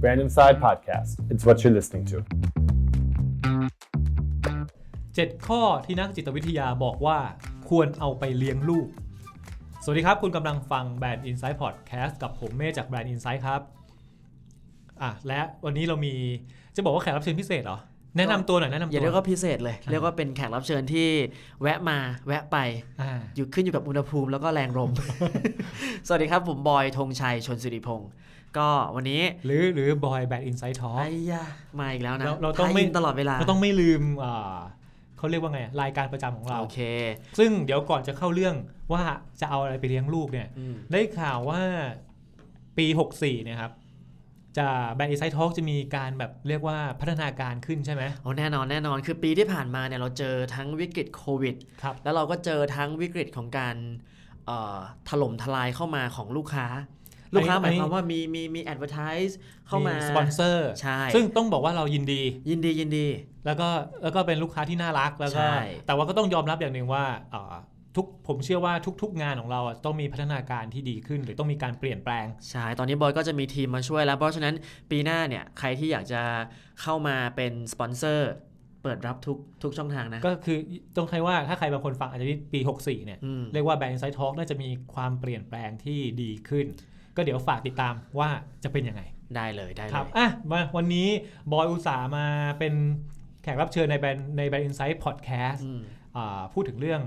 Brand Inside Podcast. It's what you're listening to. 7ข้อที่นักจิตวิทยาบอกว่าควรเอาไปเลี้ยงลูก สวัสดีครับ คุณกำลังฟังแบรนด์ Insight Podcast กับผมเมฆจากแบรนด์ Insight ครับอะและวันนี้เรามีจะบอกว่าแขกรับเชิญพิเศษเหรอ แนะนำตัวหน่อยแนะนำตัวอย่าเรียกว่าพิเศษเลย เรียกว่าเป็นแขกรับเชิญที่แวะมาแวะไปอ่าอยู่ขึ้นอยู่กับอุณหภูมิแล้วก็แรงลม สวัสดีครับ ผมบอยธงชัยชนสิริพงศ์ก็วันนี้ หรือหรือบอยแบรนด์ Insight Talk ไอ้ยามาอีกแล้วนะเราเราต้องไม่ทยนตลอดเวลาเราต้องไม่ลืมอ่าเขาเรียกว่าไงรายการประจำของเราโอเค ซึ่งเดี๋ยวก่อนจะเข้าเรื่องว่าจะเอาอะไรไปเลี้ยงลูกเนี่ยอืมได้ข่าวว่าปี 64เนี่ยครับ จะแบรนด์ Insight Talk จะมีการแบบเรียกว่าพัฒนาการขึ้นใช่ไหมโอ้แน่นอนแน่นอนคือปีที่ผ่านมาเนี่ยเราเจอทั้งวิกฤตโควิดครับแล้วเราก็เจอทั้งวิกฤตของการเอ่อถล่มทลายเข้ามาของลูกค้า ลูกค้าหอัมานยความว่ามีมีมี advertiseเข้ามาสปอนเซอร์ใช่ซึ่งต้องบอกว่าเรายินดี ยินดียินดี แล้วก็แล้วก็เป็นลูกค้าที่น่ารักแล้วก็ใช่แต่ว่าก็ต้องยอมรับอย่างหนึ่งว่าเอ่อ ทุกผมเชื่อว่าทุก ๆ งานของเราอะต้องมีพัฒนาการที่ดีขึ้น หรือต้องมีการเปลี่ยนแปลง ใช่ ตอนนี้บอยก็จะมีทีมมาช่วยแล้ว เพราะฉะนั้นปีหน้าเนี่ยใครที่อยากจะเข้ามาเป็นสปอนเซอร์เปิดรับทุกทุกช่องทางนะ ก็คือต้องใช้ว่าถ้าใครบางคนฟังอาจจะปี 64 เนี่ยอืมเรียกว่าแบรนด์ Insight Talk น่าจะมีความเปลี่ยนแปลงที่ดีขึ้น ก็เดี๋ยวฝากติดตามว่าจะเป็นยังไง ได้เลยได้คเลรับยอะมาวันนี้บอยอุตสาห์มาเป็นแขกรับเชิญในแบรนด์ในแบรนด์ Insight Podcast อืมอ่าพูดถึงเรื่อง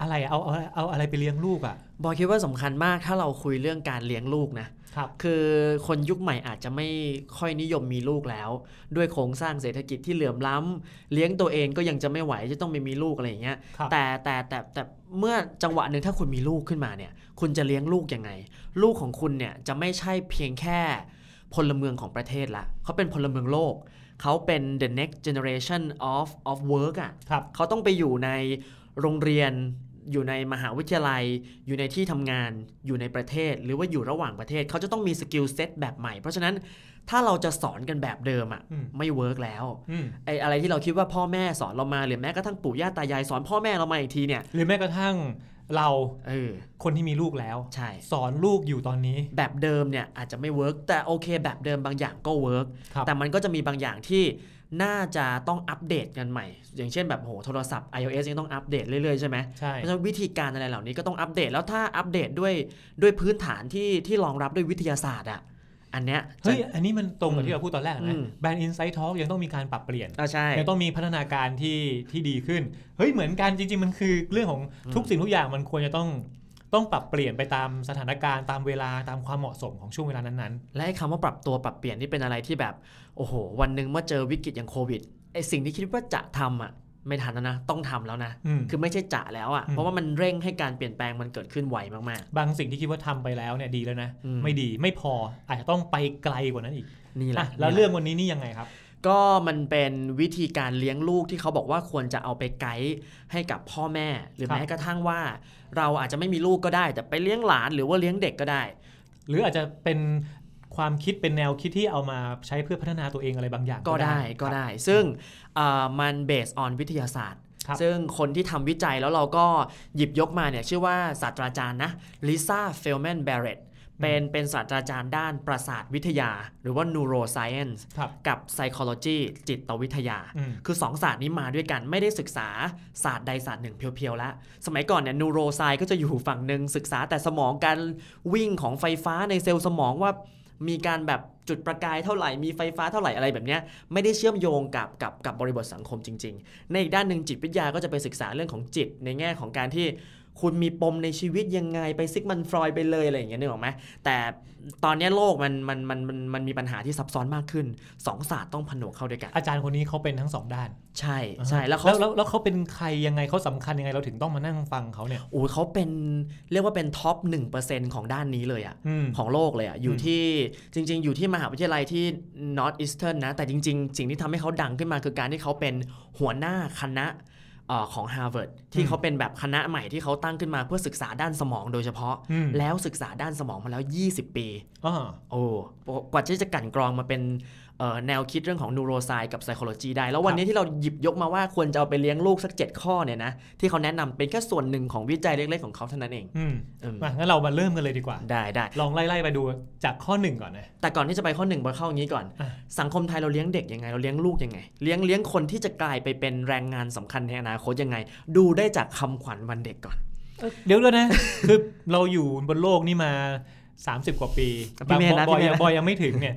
อะไรอะเอาเอาเอาอะไรไปเลี้ยงลูกอะบอยคิดว่าสำคัญมากถ้าเราคุยเรื่องการเลี้ยงลูกนะครับคือคนยุคใหม่อาจจะไม่ค่อยนิยมมีลูกแล้ว ด้วยโครงสร้างเศรษฐกิจที่เหลื่อมล้ำเลี้ยงตัวเองก็ยังจะไม่ไหวจะต้องไปมีลูกอะไรอย่างเงี้ยครับแต่แต่แต่แต่เมื่อจังหวะหนึ่งถ้าคุณมีลูกขึ้นมาเนี่ย คุณจะเลี้ยงลูกยังไง ลูกของคุณเนี่ยจะไม่ใช่เพียงแค่พลเมืองของประเทศละเขาเป็นพลเมืองโลกเขาเป็น the next generation of of work อะครับเขาต้องไปอยู่ในโรงเรียน อยู่ในมหาวิทยาลัย อยู่ในที่ทำงาน อยู่ในประเทศ หรือว่าอยู่ระหว่างประเทศ เขาจะต้องมี skill set แบบใหม่ เพราะฉะนั้นถ้าเราจะสอนกันแบบเดิมอะอืมไม่ work แล้วอืมไอ้อะไรที่เราคิดว่าพ่อแม่สอนเรามาหรือแม้กระทั่งปู่ย่าตายายสอนพ่อแม่เรามาอีกทีเนี่ย หรือแม้กระทั่งเราเออคนที่มีลูกแล้วใช่สอนลูกอยู่ตอนนี้ แบบเดิมเนี่ยอาจจะไม่ work แต่โอเค แบบเดิมบางอย่างก็ work ครับแต่มันก็จะมีบางอย่างที่ น่าจะต้องอัปเดตกันใหม่ อย่างเช่นแบบโหโทรศัพท์ iOS ยังต้องอัปเดตเรื่อยๆใช่ไหมใช่เพราะฉะนั้นวิธีการอะไรเหล่านี้ก็ต้องอัปเดตแล้วถ้าอัปเดตด้วยด้วยพื้นฐานที่ที่รองรับด้วยวิทยาศาสตร์อะอันเนี้ยจะเฮ้ยอันนี้มันตรงกับอืมที่เราพูดตอนแรกอืนะมแบรนด์ Insight Talk ยังต้องมีการปรับเปลี่ยนอ่าใช่ยังต้องมีพัฒนาการที่ที่ดีขึ้น เฮ้ยเหมือนกันจริง ๆ มันคือเรื่องของอืมทุกสิ่งทุกอย่างมันควรจะต้อง ต้องปรับเปลี่ยนไปตามสถานการณ์ตามเวลาตามความเหมาะสมของช่วงเวลานั้นและไอ้คำว่าปรับตัวปรับเปลี่ยนนี่เป็นอะไรที่แบบ โอ้โห วันหนึ่งเมื่อเจอวิกฤตอย่างโควิดไอสิ่งที่คิดว่าจะทำอะไม่ทันแล้วนะ ต้องทำแล้วนะๆอืมคือไม่ใช่จะแล้วอะอืมเพราะว่ามันเร่งให้การเปลี่ยนแปลงมันเกิดขึ้นไวมากบางสิ่งที่คิดว่าทำไปแล้วเนี่ยดีแล้วนะอืมไม่ดีไม่พออาจจะต้องไปไกลกว่านั้นอีกๆนี่แหอะละ แล้วนี่หะเรื่องวันนี้นี่ยังไงครับ ก็มันเป็นวิธีการเลี้ยงลูกที่เขาบอกว่าควรจะเอาไปไกด์ให้กับพ่อแม่ หรือครับแม้กระทั่งว่า เราอาจจะไม่มีลูกก็ได้ แต่ไปเลี้ยงหลานหรือว่าเลี้ยงเด็กก็ได้ หรืออาจจะเป็นความคิดเป็นแนวคิดที่เอามาใช้เพื่อพัฒนาตัวเองอะไรบางอย่าง ก็ได้ก็ได้ ซึ่งเอ่อมันเบสออนวิทยาศาสตร์ครับซึ่งคนที่ทำวิจัยแล้วเราก็หยิบยกมาเนี่ยชื่อว่าศาสตราจารย์นะลิซ่าเฟลแมนแบร t ต เป็นเป็นศาสตราจารย์ด้านประสาทวิทยา หรือว่า neuroscience ครับกับ psychology จิตวิทยาอืมคือ2ศาสตร์นี้มาด้วยกันไม่ได้ศึกษาศาสตร์ใดศาสตร์หนึ่งเพียวๆแล้ว สมัยก่อนเนี่ยนูโรไซก็จะอยู่ฝั่งหนึ่งศึกษาแต่สมองการวิ่งของไฟฟ้าในเซลล์สมองว่ามีการแบบจุดประกายเท่าไหร่ มีไฟฟ้าเท่าไหร่อะไรแบบเนี้ยไม่ได้เชื่อมโยงกับกับกับบริบทสังคมจริง ๆ ในอีกด้านหนึ่งจิตวิทยาก็จะไปศึกษาเรื่องของจิตในแง่ของการที่ คุณมีปมในชีวิตยังไงไปซิกมันฟรอยด์ไปเลยอะไรอย่างเงี้ยนึกออกไหมแต่ตอนเนี้ยโลกมันมันมันมันมันมีปัญหาที่ซับซ้อนมากขึ้นสองศาสตร์ต้องผนวกเข้าด้วยกัน อาจารย์คนนี้เขาเป็นทั้งสองด้าน ใช่ใช่แล้วเขาแล้วแล้วเขาเป็นใครยังไงเขาสำคัญยังไงเราถึงต้องมานั่งฟังเขาเนี่ยโอ้ยเขาเป็นเรียกว่าเป็น top 1%ของด้านนี้เลยอะอืมของโลกเลยอะอยู่อืมที่จริง ๆ อยู่ที่มหาวิทยาลัยที่ North Eastern นะแต่จริง ๆ สิ่งที่ทำให้เขาดังขึ้นมาคือการที่เขาเป็นหัวหน้าคณะเอ่อ ของ Harvard ที่เขาเป็นแบบคณะใหม่ที่เขาตั้งขึ้นมาเพื่อศึกษาด้านสมองโดยเฉพาะอืมแล้วศึกษาด้านสมองมาแล้ว 20 ปีอ่าโอ้กว่าที่จะกลั่นกรองมาเป็นเอ่อ แนวคิดเรื่องของ neuroscience กับ psychology ได้ แล้ววันนี้ที่เราหยิบยกมาว่าควรจะเอาไปเลี้ยงลูกสัก 7 ข้อเนี่ยนะ ที่เขาแนะนำเป็นแค่ส่วนหนึ่งของวิจัยเล็กๆของเขาเท่านั้นเองอืมอืมมางั้นเรามาเริ่มกันเลยดีกว่า ได้ได้ลองไล่ๆไปดูจากข้อหนึ่งก่อนนะ แต่ก่อนที่จะไปข้อหนึ่งบอเข้าอย่างนี้ก่อนอะสังคมไทยเราเลี้ยงเด็กยังไง เราเลี้ยงลูกยังไง เลี้ยงเลี้ยงคนที่จะกลายไปเป็นแรงงานสำคัญในอนาคตยังไง ดูได้จากคำขวัญวันเด็กก่อนเอ้ยเดี๋ยวด้วยนะ คือเราอยู่บนโลกนี่มา 30 กว่าปีพี่เมธนะบอยพี่เมธนะบอยยังไม่ถึงเนี่ย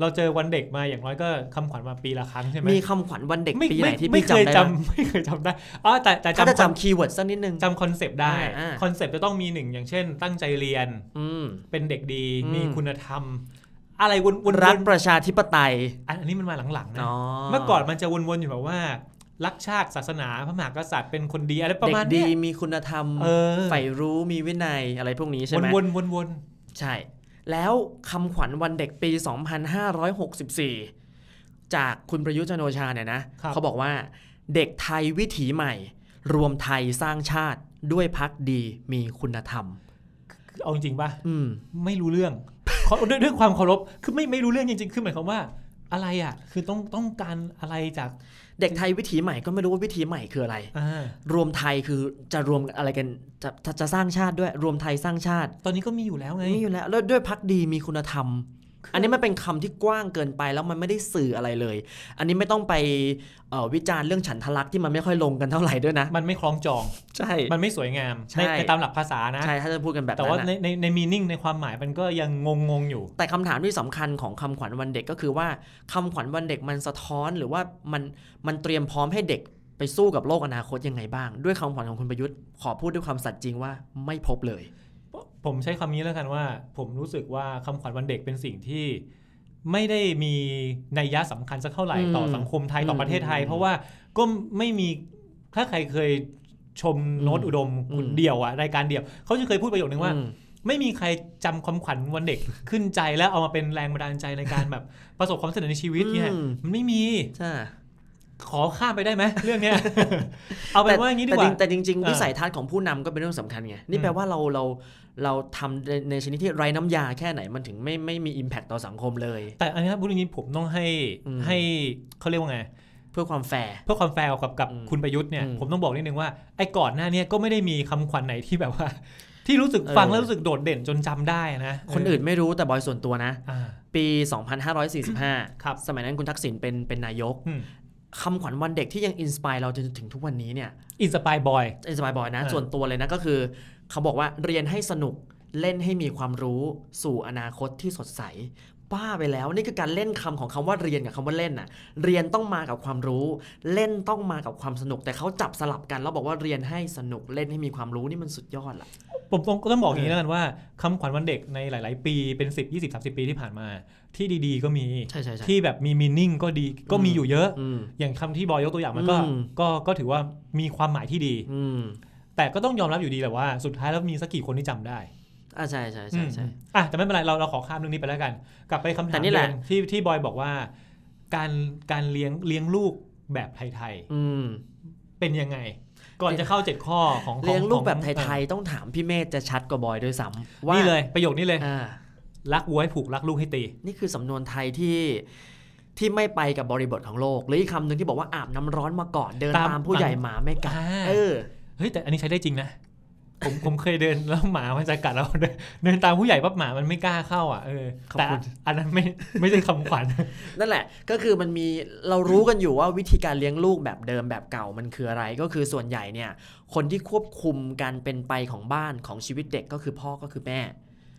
เราเจอวันเด็กมาอย่างน้อยก็คำขวัญมาปีละครั้งใช่ไหมมีคำขวัญวันเด็กไม่ปีไหนที่ไม่พี่เคยจำได้บ้างจำไม่เคยจำได้อ๋อแต่แต่ถ้าจะจำจำ keyword สักนิดนึงจำ concept ได้อ่าอ่า concept จะต้องมีหนึ่งอย่างเช่น ตั้งใจเรียนอืมเป็นเด็กดีอืมมีคุณธรรม อะไรวนวนรักวนประชาธิปไตย อันนี้มันมาหลังๆนะอ๋อเมื่อก่อนมันจะวนๆอยู่แบบว่ารักชาติศาสนาพระมหากษัตริย์เป็นคนดีอะไรประเด็มาณกเนี้ดียมีคุณธรรมเออใฝ่รู้มีวินัยอะไรพวกนี้ใช่วนไหมวนวนวนใช่ แล้วคำขวัญวันเด็กปี 2564 จากคุณประยุทธ์จันทร์โอชาเนี่ยนะครับเขาบอกว่าเด็กไทยวิถีใหม่ รวมไทยสร้างชาติด้วยพักดีมีคุณธรรม เอาจริงๆป่ะอืมไม่รู้เรื่องเขาด้วยด้วยความเคารพคือไม่ไม่รู้เรื่องจริง ๆ คือหมายความว่าอะไรอะ คือต้องต้องการอะไรจาก เด็กไทยวิถีใหม่ก็ไม่รู้ว่าวิถีใหม่คืออะไรอ่ารวมไทยคือจะรวมอะไรกันจะจะจะสร้างชาติด้วยรวมไทยสร้างชาติ ตอนนี้ก็มีอยู่แล้วไงมีอยู่แล้วแล้วด้วยพักดีมีคุณธรรม อันนี้มันเป็นคำที่กว้างเกินไปแล้วมันไม่ได้สื่ออะไรเลย อันนี้ไม่ต้องไปเอ่อวิจารณ์เรื่องฉันทลักษณ์ที่มันไม่ค่อยลงกันเท่าไหร่ด้วยนะ มันไม่คล้องจอง ใช่ มันไม่สวยงามใช่ในในตามหลักภาษานะ ใช่ ถ้าจะพูดกันแบบแต่นั้ว่านในนะในในมีนิ่งในความหมายมันก็ยังงงงๆอยู่ แต่คำถามที่สำคัญของคำขวัญวันเด็กก็คือว่าคำขวัญวันเด็กมันสะท้อนหรือว่ามันมันเตรียมพร้อมให้เด็กไปสู้กับโลกอนาคตยังไงบ้าง ด้วยคำขวัญของคุณประยุทธ์ขอพูดด้วยความสัตย์จริงว่าไม่พบเลย ผมใช้คำนี้แล้วกันว่า ผมรู้สึกว่าคำขวัญวันเด็กเป็นสิ่งที่ไม่ได้มีนัยยะสำคัญสักเท่าไหร่อืมต่อสังคมไทยต่อมประเทศไทยอืมเพราะว่าก็ไม่มีถ้าใครเคยชมโน้ตอุดมอืมเดี่ยวอะรายการเดี่ยวเขาจะเคยพูดประโยคนึงว่าอืมไม่มีใครจำความขวัญวันเด็กขึ้นใจแล้วเอามาเป็นแรงบันดาลใจในการแบบประสบความสำเร็จในชีวิตเนี่ยอืมมันไม่มีใช่ ขอข้ามไปได้ไหมเรื่องเนี้ยเอาเป็นว่าอย่างนี้ดีกว่าแต่จริงแต่จริงเออๆวิสัยทัศน์ของผู้นำก็เป็นเรื่องสำคัญไงนี่อืมแปลว่าเราเราเราทำในในชนิดที่ไร้น้ำยาแค่ไหนมันถึงไม่ไม่มี Impact ต่อสังคมเลย แต่อันนี้พูดอย่างนี้ผมต้องให้อืมให้เขาเรียกว่าไงเพื่อความแฟร์เพื่อความแฟร์กับกับอืมคุณประยุทธ์เนี่ยอืมผมต้องบอกนิดนึงว่าไอ้ก่อนหน้าเนี้ยก็ไม่ได้มีคำขวัญไหนที่แบบว่า ที่รู้สึกเออฟังแล้วรู้สึกโดดเด่นจนจำได้นะคนอื่นไม่รู้แต่บอยส่วนตัวนะอ่าปี 2545 ครับสมัยนั้นคุณทักษิณเป็นเป็นนายกอืม คำขวัญวันเด็กที่ยัง inspire เราจนถึงทุกวันนี้เนี่ย inspire บอย inspire บอยนะเออส่วนตัวเลยนะก็คือ เขาบอกว่าเรียนให้สนุกเล่นให้มีความรู้สู่อนาคตที่สดใสบ้าไปแล้วนี่คือการเล่นคำของคำว่าเรียนกับคำว่าเล่นน่ะ เรียนต้องมากับความรู้ เล่นต้องมากับความสนุก แต่เขาจับสลับกันแล้วบอกว่าเรียนให้สนุกเล่นให้มีความรู้นี่มันสุดยอดละ ผมต้องต้องบอกอย่างนี้แล้วกันว่าคำขวัญวันเด็กในหลาย ๆ ปีเป็น 10 20 30 ปีที่ผ่านมา ที่ดีๆ ก็มีใช่ใช่ใช่ที่แบบมีมีนิ่งก็ดีก็มีอยู่เยอะอืมอย่างคำที่บอยยกตัวอย่างมันก็อืมก็ก็ถือว่ามีความหมายที่ดีอืมแต่ก็ต้องยอมรับอยู่ดีแหละว่าสุดท้ายแล้วมีสักกี่คนที่จำได้อ่าใช่ใช่ใช่ใช่อืมอะแต่ไม่เป็นไรเราเราขอข้ามเรื่องนี้ไปแล้วกัน กลับไปคำถาแต่มนี่แหละเดิมที่ที่บอยบอกว่า การการเลี้ยงเลี้ยงลูกแบบไทยอืมๆเป็นยังไง ก่อนจะเข้าเจ็ดข้อของของเลี้ยงลูกแบบของไทยๆ ต้องถามพี่เมธจะชัดกว่าบอยด้วยซ้ำเออว่านี่เลยประโยคนี้เลยอ่ารักวัวให้ผูกรักลูกให้ตี นี่คือสำนวนไทยที่ที่ไม่ไปกับบริบทของโลก หรืออีกคำหนึ่งที่บอกว่าอาบน้ำร้อนมาก่อนเดินตามตามผู้ใหญ่หมาไม่กัดอ่าเออเฮ้ยแต่อันนี้ใช้ได้จริงนะ ผมผมเคยเดินแล้วหมามันจะกัดเราเดินเดินตามผู้ใหญ่ปั๊บหมามันไม่กล้าเข้าอะเออขอบแต่คุณอันนั้นไม่ไม่ใช่คำขวัญนั่นแหละ ก็คือมันมีเรารู้กันอยู่ว่าวิธีการเลี้ยงลูกแบบเดิมแบบเก่ามันคืออะไร ก็คือส่วนใหญ่เนี่ยคนที่ควบคุมการเป็นไปของบ้านของชีวิตเด็กก็คือพ่อก็คือแม่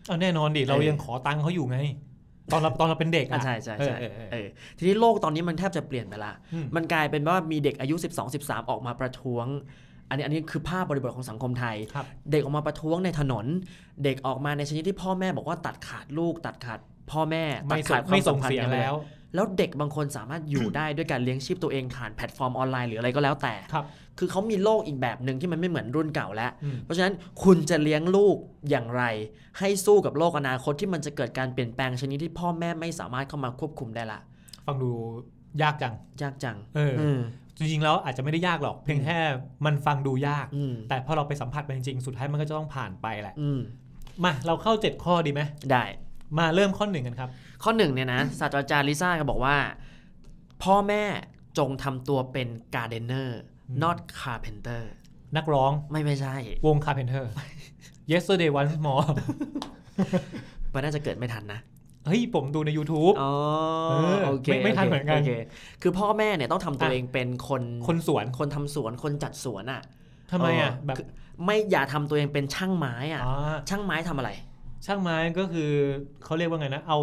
เอาแน่นอนดิเรายังขอตังค์เขาอยู่ไงตอนเราตอนเราเป็นเด็กอะอะใช่ใช่ใช่เออเออเออเออทีนี้โลกตอนนี้มันแทบจะเปลี่ยนไปละอืมมันกลายเป็นว่ามีเด็กอายุ 12 13 ออกมาประท้วง อันนี้อันนี้คือภาพบริบทของสังคมไทยครับเด็กออกมาประท้วงในถนน เด็กออกมาในชนิดที่พ่อแม่บอกว่าตัดขาดลูก ตัดขาดพ่อแม่ตัไม่ดส่ขางดควาไม่มส่สังมพันธ์เสียกันแล้ว แล้วเด็กบางคนสามารถอยู่ได้ด้วยการเลี้ยงชีพตัวเองผ่านแพลตฟอร์มออนไลน์หรืออะไรก็แล้วแต่ครับคือเขามีโลกอีกแบบหนึ่งที่มันไม่เหมือนรุ่นเก่าแล้วอืมเพราะฉะนั้นคุณจะเลี้ยงลูกอย่างไร ให้สู้กับโลกอนาคตที่มันจะเกิดการเปลี่ยนแปลงชนิดที่พ่อแม่ไม่สามารถเข้ามาควบคุมได้ละ ฟังดูยากจัง ยากจัง เอออืม จริงๆแล้วอาจจะไม่ได้ยากหรอก เพียงแค่มันฟังดูยากอืมแต่พอเราไปสัมผัสมันจริงๆ สุดท้ายมันก็จะต้องผ่านไปแหละอืมมาเราเข้าเจ็ดข้อดีไหมได้มาเริ่มข้อหนึ่งกันครับ ข้อหนึ่งเนี่ยนะศาสตราจารย์ลิซ่าก็บอกว่า พ่อแม่จงทำตัวเป็นการ์เดนเนอร์อืม not carpenter นักร้องไม่ไม่ใช่ วง Carpenter Yesterday Once More มันน่าจะเกิดไม่ทันนะ เฮ้ยผมดูใน YouTube อ๋อเออโอเคไม่ไม่ทันเหมือนกันโคคือพ่อแม่เนี่ยต้องทำตัวอะเองเป็นคนคนสวนคนทำสวนคนจัดสวนอะทำไมอะเออแบบคือไม่อย่าทำตัวเองเป็นช่างไม้อะอ๋อช่างไม้ทำอะไร ช่างไม้ก็คือเขาเรียกว่าไงนะ เอา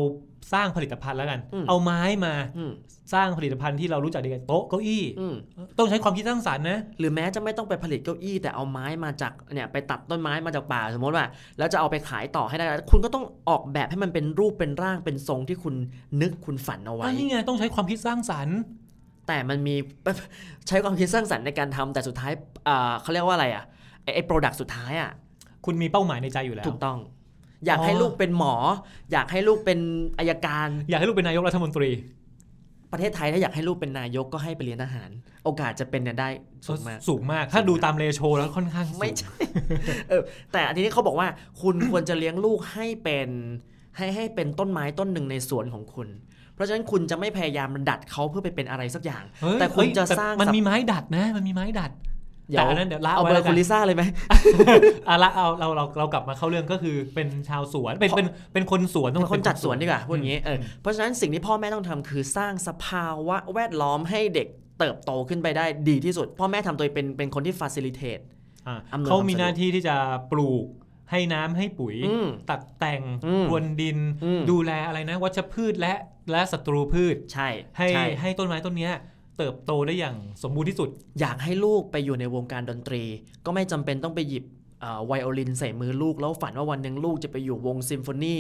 สร้างผลิตภัณฑ์แล้วกันอืมเอาไม้มาอืมสร้างผลิตภัณฑ์ที่เรารู้จักดีกันโต๊ะเก้าอี้อืมต้องใช้ความคิดสร้างสรรค์นะหรือแม้จะไม่ต้องไปผลิตเก้าอี้ แต่เอาไม้มาจากเนี่ยไปตัดต้นไม้มาจากป่าสมมติว่า แล้วจะเอาไปขายต่อให้ได้ คุณก็ต้องออกแบบให้มันเป็นรูปเป็นร่างเป็นทรงที่คุณนึกคุณฝันเอาไว้อันนี้ไงต้องใช้ความคิดสร้างสรรค์ แต่มันมีใช้ความคิดสร้างสรรค์ในการทำแต่สุดท้ายอ่าเขาเรียกว่าอะไรอะไอ้ไอ้ product สุดท้ายอะคุณมีเป้าหมายในใจอยู่แล้วถูกต้อง อยากอ๋อให้ลูกเป็นหมอ อยากให้ลูกเป็นอัยการ อยากให้ลูกเป็นนายกรัฐมนตรี ประเทศไทยถ้าอยากให้ลูกเป็นนายกก็ให้ไปเรียนทหาร โอกาสจะเป็นเนี่ยได้สูงมากสูงมาก ถ้าดูตามเรโชแล้วค่อนข้างสูงไม่ใช่เออแต่อันนี้เขาบอกว่าคุณควรจะเลี้ยงลูกให้เป็นให้ให้เป็นต้นไม้ต้นหนึ่งในสวนของคุณ เพราะฉะนั้นคุณจะไม่พยายามดัดเขาเพื่อไปเป็นอะไรสักอย่างเฮ้ยแต่คุณเฮ้ยจะแต่สร้างมันสับมีไม้ดัดนะ มันมีไม้ดัด แต่อันนั้นเดี๋ยวละเอาไว้เบอแล้วร์กัคุนณลิซ่าเลยไหมอะละเอาเราเราเรากลับมาเข้าเรื่องก็คือเป็นชาวสวนเป็นเป็นเป็นคนสวนต้องเป็นคนจัดสวนดีกว่าพูดอย่างนี้เออมเพราะฉะนั้นสิ่งที่พ่อแม่ต้องทำคือสร้างสภาวะแวดล้อมให้เด็กเติบโตขึ้นไปได้ดีที่สุด พ่อแม่ทำตัวเองเป็นเป็นคนที่ facilitate อะอำนวยเขาความมีสะดวกหน้าที่ที่จะปลูกให้น้ำให้ปุ๋ยอืมตัดแต่งอืมพรวนดินอืมดูแลอะไรนะ วัชพืชและและศัตรูพืช ใช่ ให้ใช่ให้ต้นไม้ต้นเนี้ย เติบโตได้อย่างสมบูรณ์ที่สุด อยากให้ลูกไปอยู่ในวงการดนตรี ก็ไม่จำเป็นต้องไปหยิบเอ่อไวโอลินใส่มือลูก แล้วฝันว่าวันหนึ่งลูกจะไปอยู่วงซิมโฟนี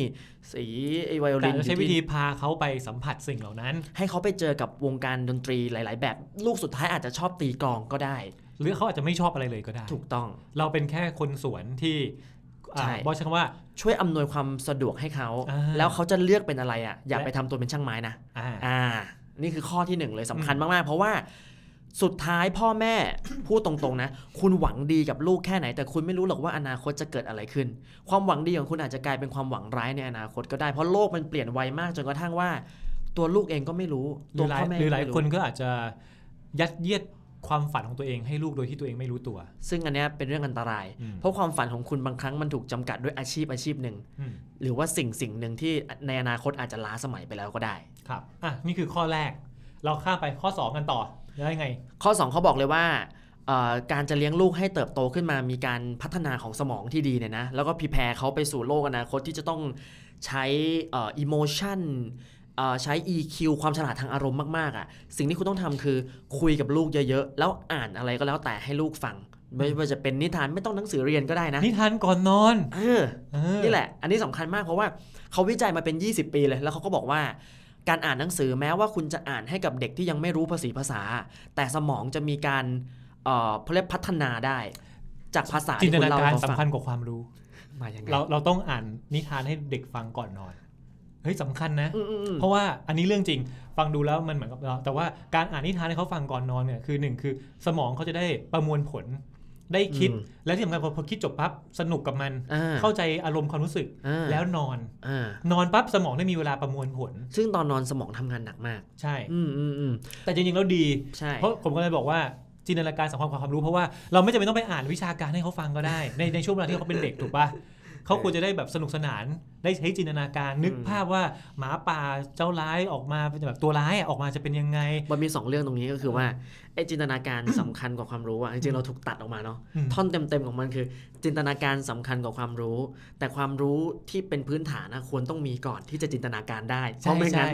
สีไอไวโอลิแต่นเราใช้อยู่วิที่ธีพาเขาไปสัมผัสสิ่งเหล่านั้น ให้เขาไปเจอกับวงการดนตรีหลาย ๆ แบบ ลูกสุดท้ายอาจจะชอบตีกลองก็ได้ หรือเขาอาจจะไม่ชอบอะไรเลยก็ได้ ถูกต้อง เราเป็นแค่คนสวนที่อ่าใช่บอกใช้คำว่าช่วยอำนวยความสะดวกให้เขาอ่าแล้วเขาจะเลือกเป็นอะไรอะอย่าและไปทำตัวเป็นช่างไม้นะอ่าอ่า นี่คือข้อที่หนึ่งเลยสำคัญมากๆ เพราะว่าสุดท้ายพ่อแม่พูดตรงๆนะ คุณหวังดีกับลูกแค่ไหน แต่คุณไม่รู้หรอกว่าอนาคตจะเกิดอะไรขึ้น ความหวังดีของคุณอาจจะกลายเป็นความหวังร้ายในอนาคตก็ได้เพราะโลกมันเปลี่ยนไวมากจนกระทั่งว่า ตัวลูกเองก็ไม่รู้หรืตัวอหลายพ่อแม่หรือหลายก็ไม่คนก็อาจจะยัดเยียดความฝันของตัวเองให้ลูกโดยที่ตัวเองไม่รู้ตัว ซึ่งอันเนี้ยเป็นเรื่องอันตรายอืมเพราะความฝันของคุณบางครั้งมันถูกจำกัดด้วยอาชีพอาชีพหนึ่งอืมหรือว่าสิ่งสิ่งหนึ่งที่ในอนาคตอาจจะล้าสมัยไปแล้วก็ได้ ครับอะนี่คือข้อแรก เราข้ามไปข้อ 2 กันต่อได้ไง ข้อ 2เขาบอกเลยว่าเอ่อการจะเลี้ยงลูกให้เติบโตขึ้นมา มีการพัฒนาของสมองที่ดีเนี่ยนะ แล้วก็พิแพรเขาไปสู่โลกอนาคตที่จะต้องใช้เอ่อ emotion เอ่อใช้ EQ ความฉลาดทางอารมณ์มากๆอะ สิ่งที่คุณต้องทำคือคุยกับลูกเยอะๆ แล้วอ่านอะไรก็แล้วแต่ให้ลูกฟัง ไม่ว่าจะเป็นนิทานไม่ต้องหนังสือเรียนก็ได้นะ นิทานก่อนนอน เออเออนี่แหละ อันนี้สำคัญมากเพราะว่าเขาวิจัยมาเป็น 20 ปีเลย แล้วเขาก็บอกว่า การอ่านหนังสือแม้ว่าคุณจะอ่านให้กับเด็กที่ยังไม่รู้ภาษีภาษา แต่สมองจะมีการเอ่อเขาเรียกพัฒนาได้ จากภาษาจินที่ตคุณนาเล่าการให้เขาสำฟังคัญกว่าความรู้มาอย่างไงเราเราต้องอ่านนิทานให้เด็กฟังก่อนนอนเฮ้ยสำคัญนะอืมอืมอืมเพราะว่าอันนี้เรื่องจริงฟังดูแล้วมันเหมือนกับเราแต่ว่าการอ่านนิทานให้เขาฟังก่อนนอนเนี่ยคือหนึ่งคือสมองเขาจะได้ประมวลผล ได้คิดอืมและที่สำคัญพอพอคิดจบปั๊บสนุกกับมันอ่าเข้าใจอารมณ์ความรู้สึกอ่าแล้วนอนอ่านอนปั๊บสมองได้มีเวลาประมวลผล ซึ่งตอนนอนสมองทำงานหนักมาก ใช่อืมอืมอืมแต่จริงๆแล้วดีใช่เพราะผมก็เลยบอกว่าจินตนาการสำคัญกว่าความรู้เพราะว่าเราไม่จำเป็นต้องไปอ่านวิชาการให้เขาฟังก็ได้ ในในช่วงเวลาที่เขาเป็นเด็กถูกปะเขาควรจะได้แบบสนุกสนานได้ใช้จินตนาการนึกภาพว่าหมาป่าเจ้าร้ายออกมาเป็นแบบตัวร้ายอะออกมาจะเป็นยังไง มันมีสองเรื่องตรงนี้ก็คือว่าไอ้จินตนาการสำคัญกว่าความรู้อะจริงๆเราถูกตัดออกมาเนาะอืมท่อนเต็มๆของมันคือ จินตนาการสำคัญกว่าความรู้ แต่ความรู้ที่เป็นพื้นฐานนะควรต้องมีก่อนที่จะจินตนาการได้เพใช่ราะไม่ใช่งั้น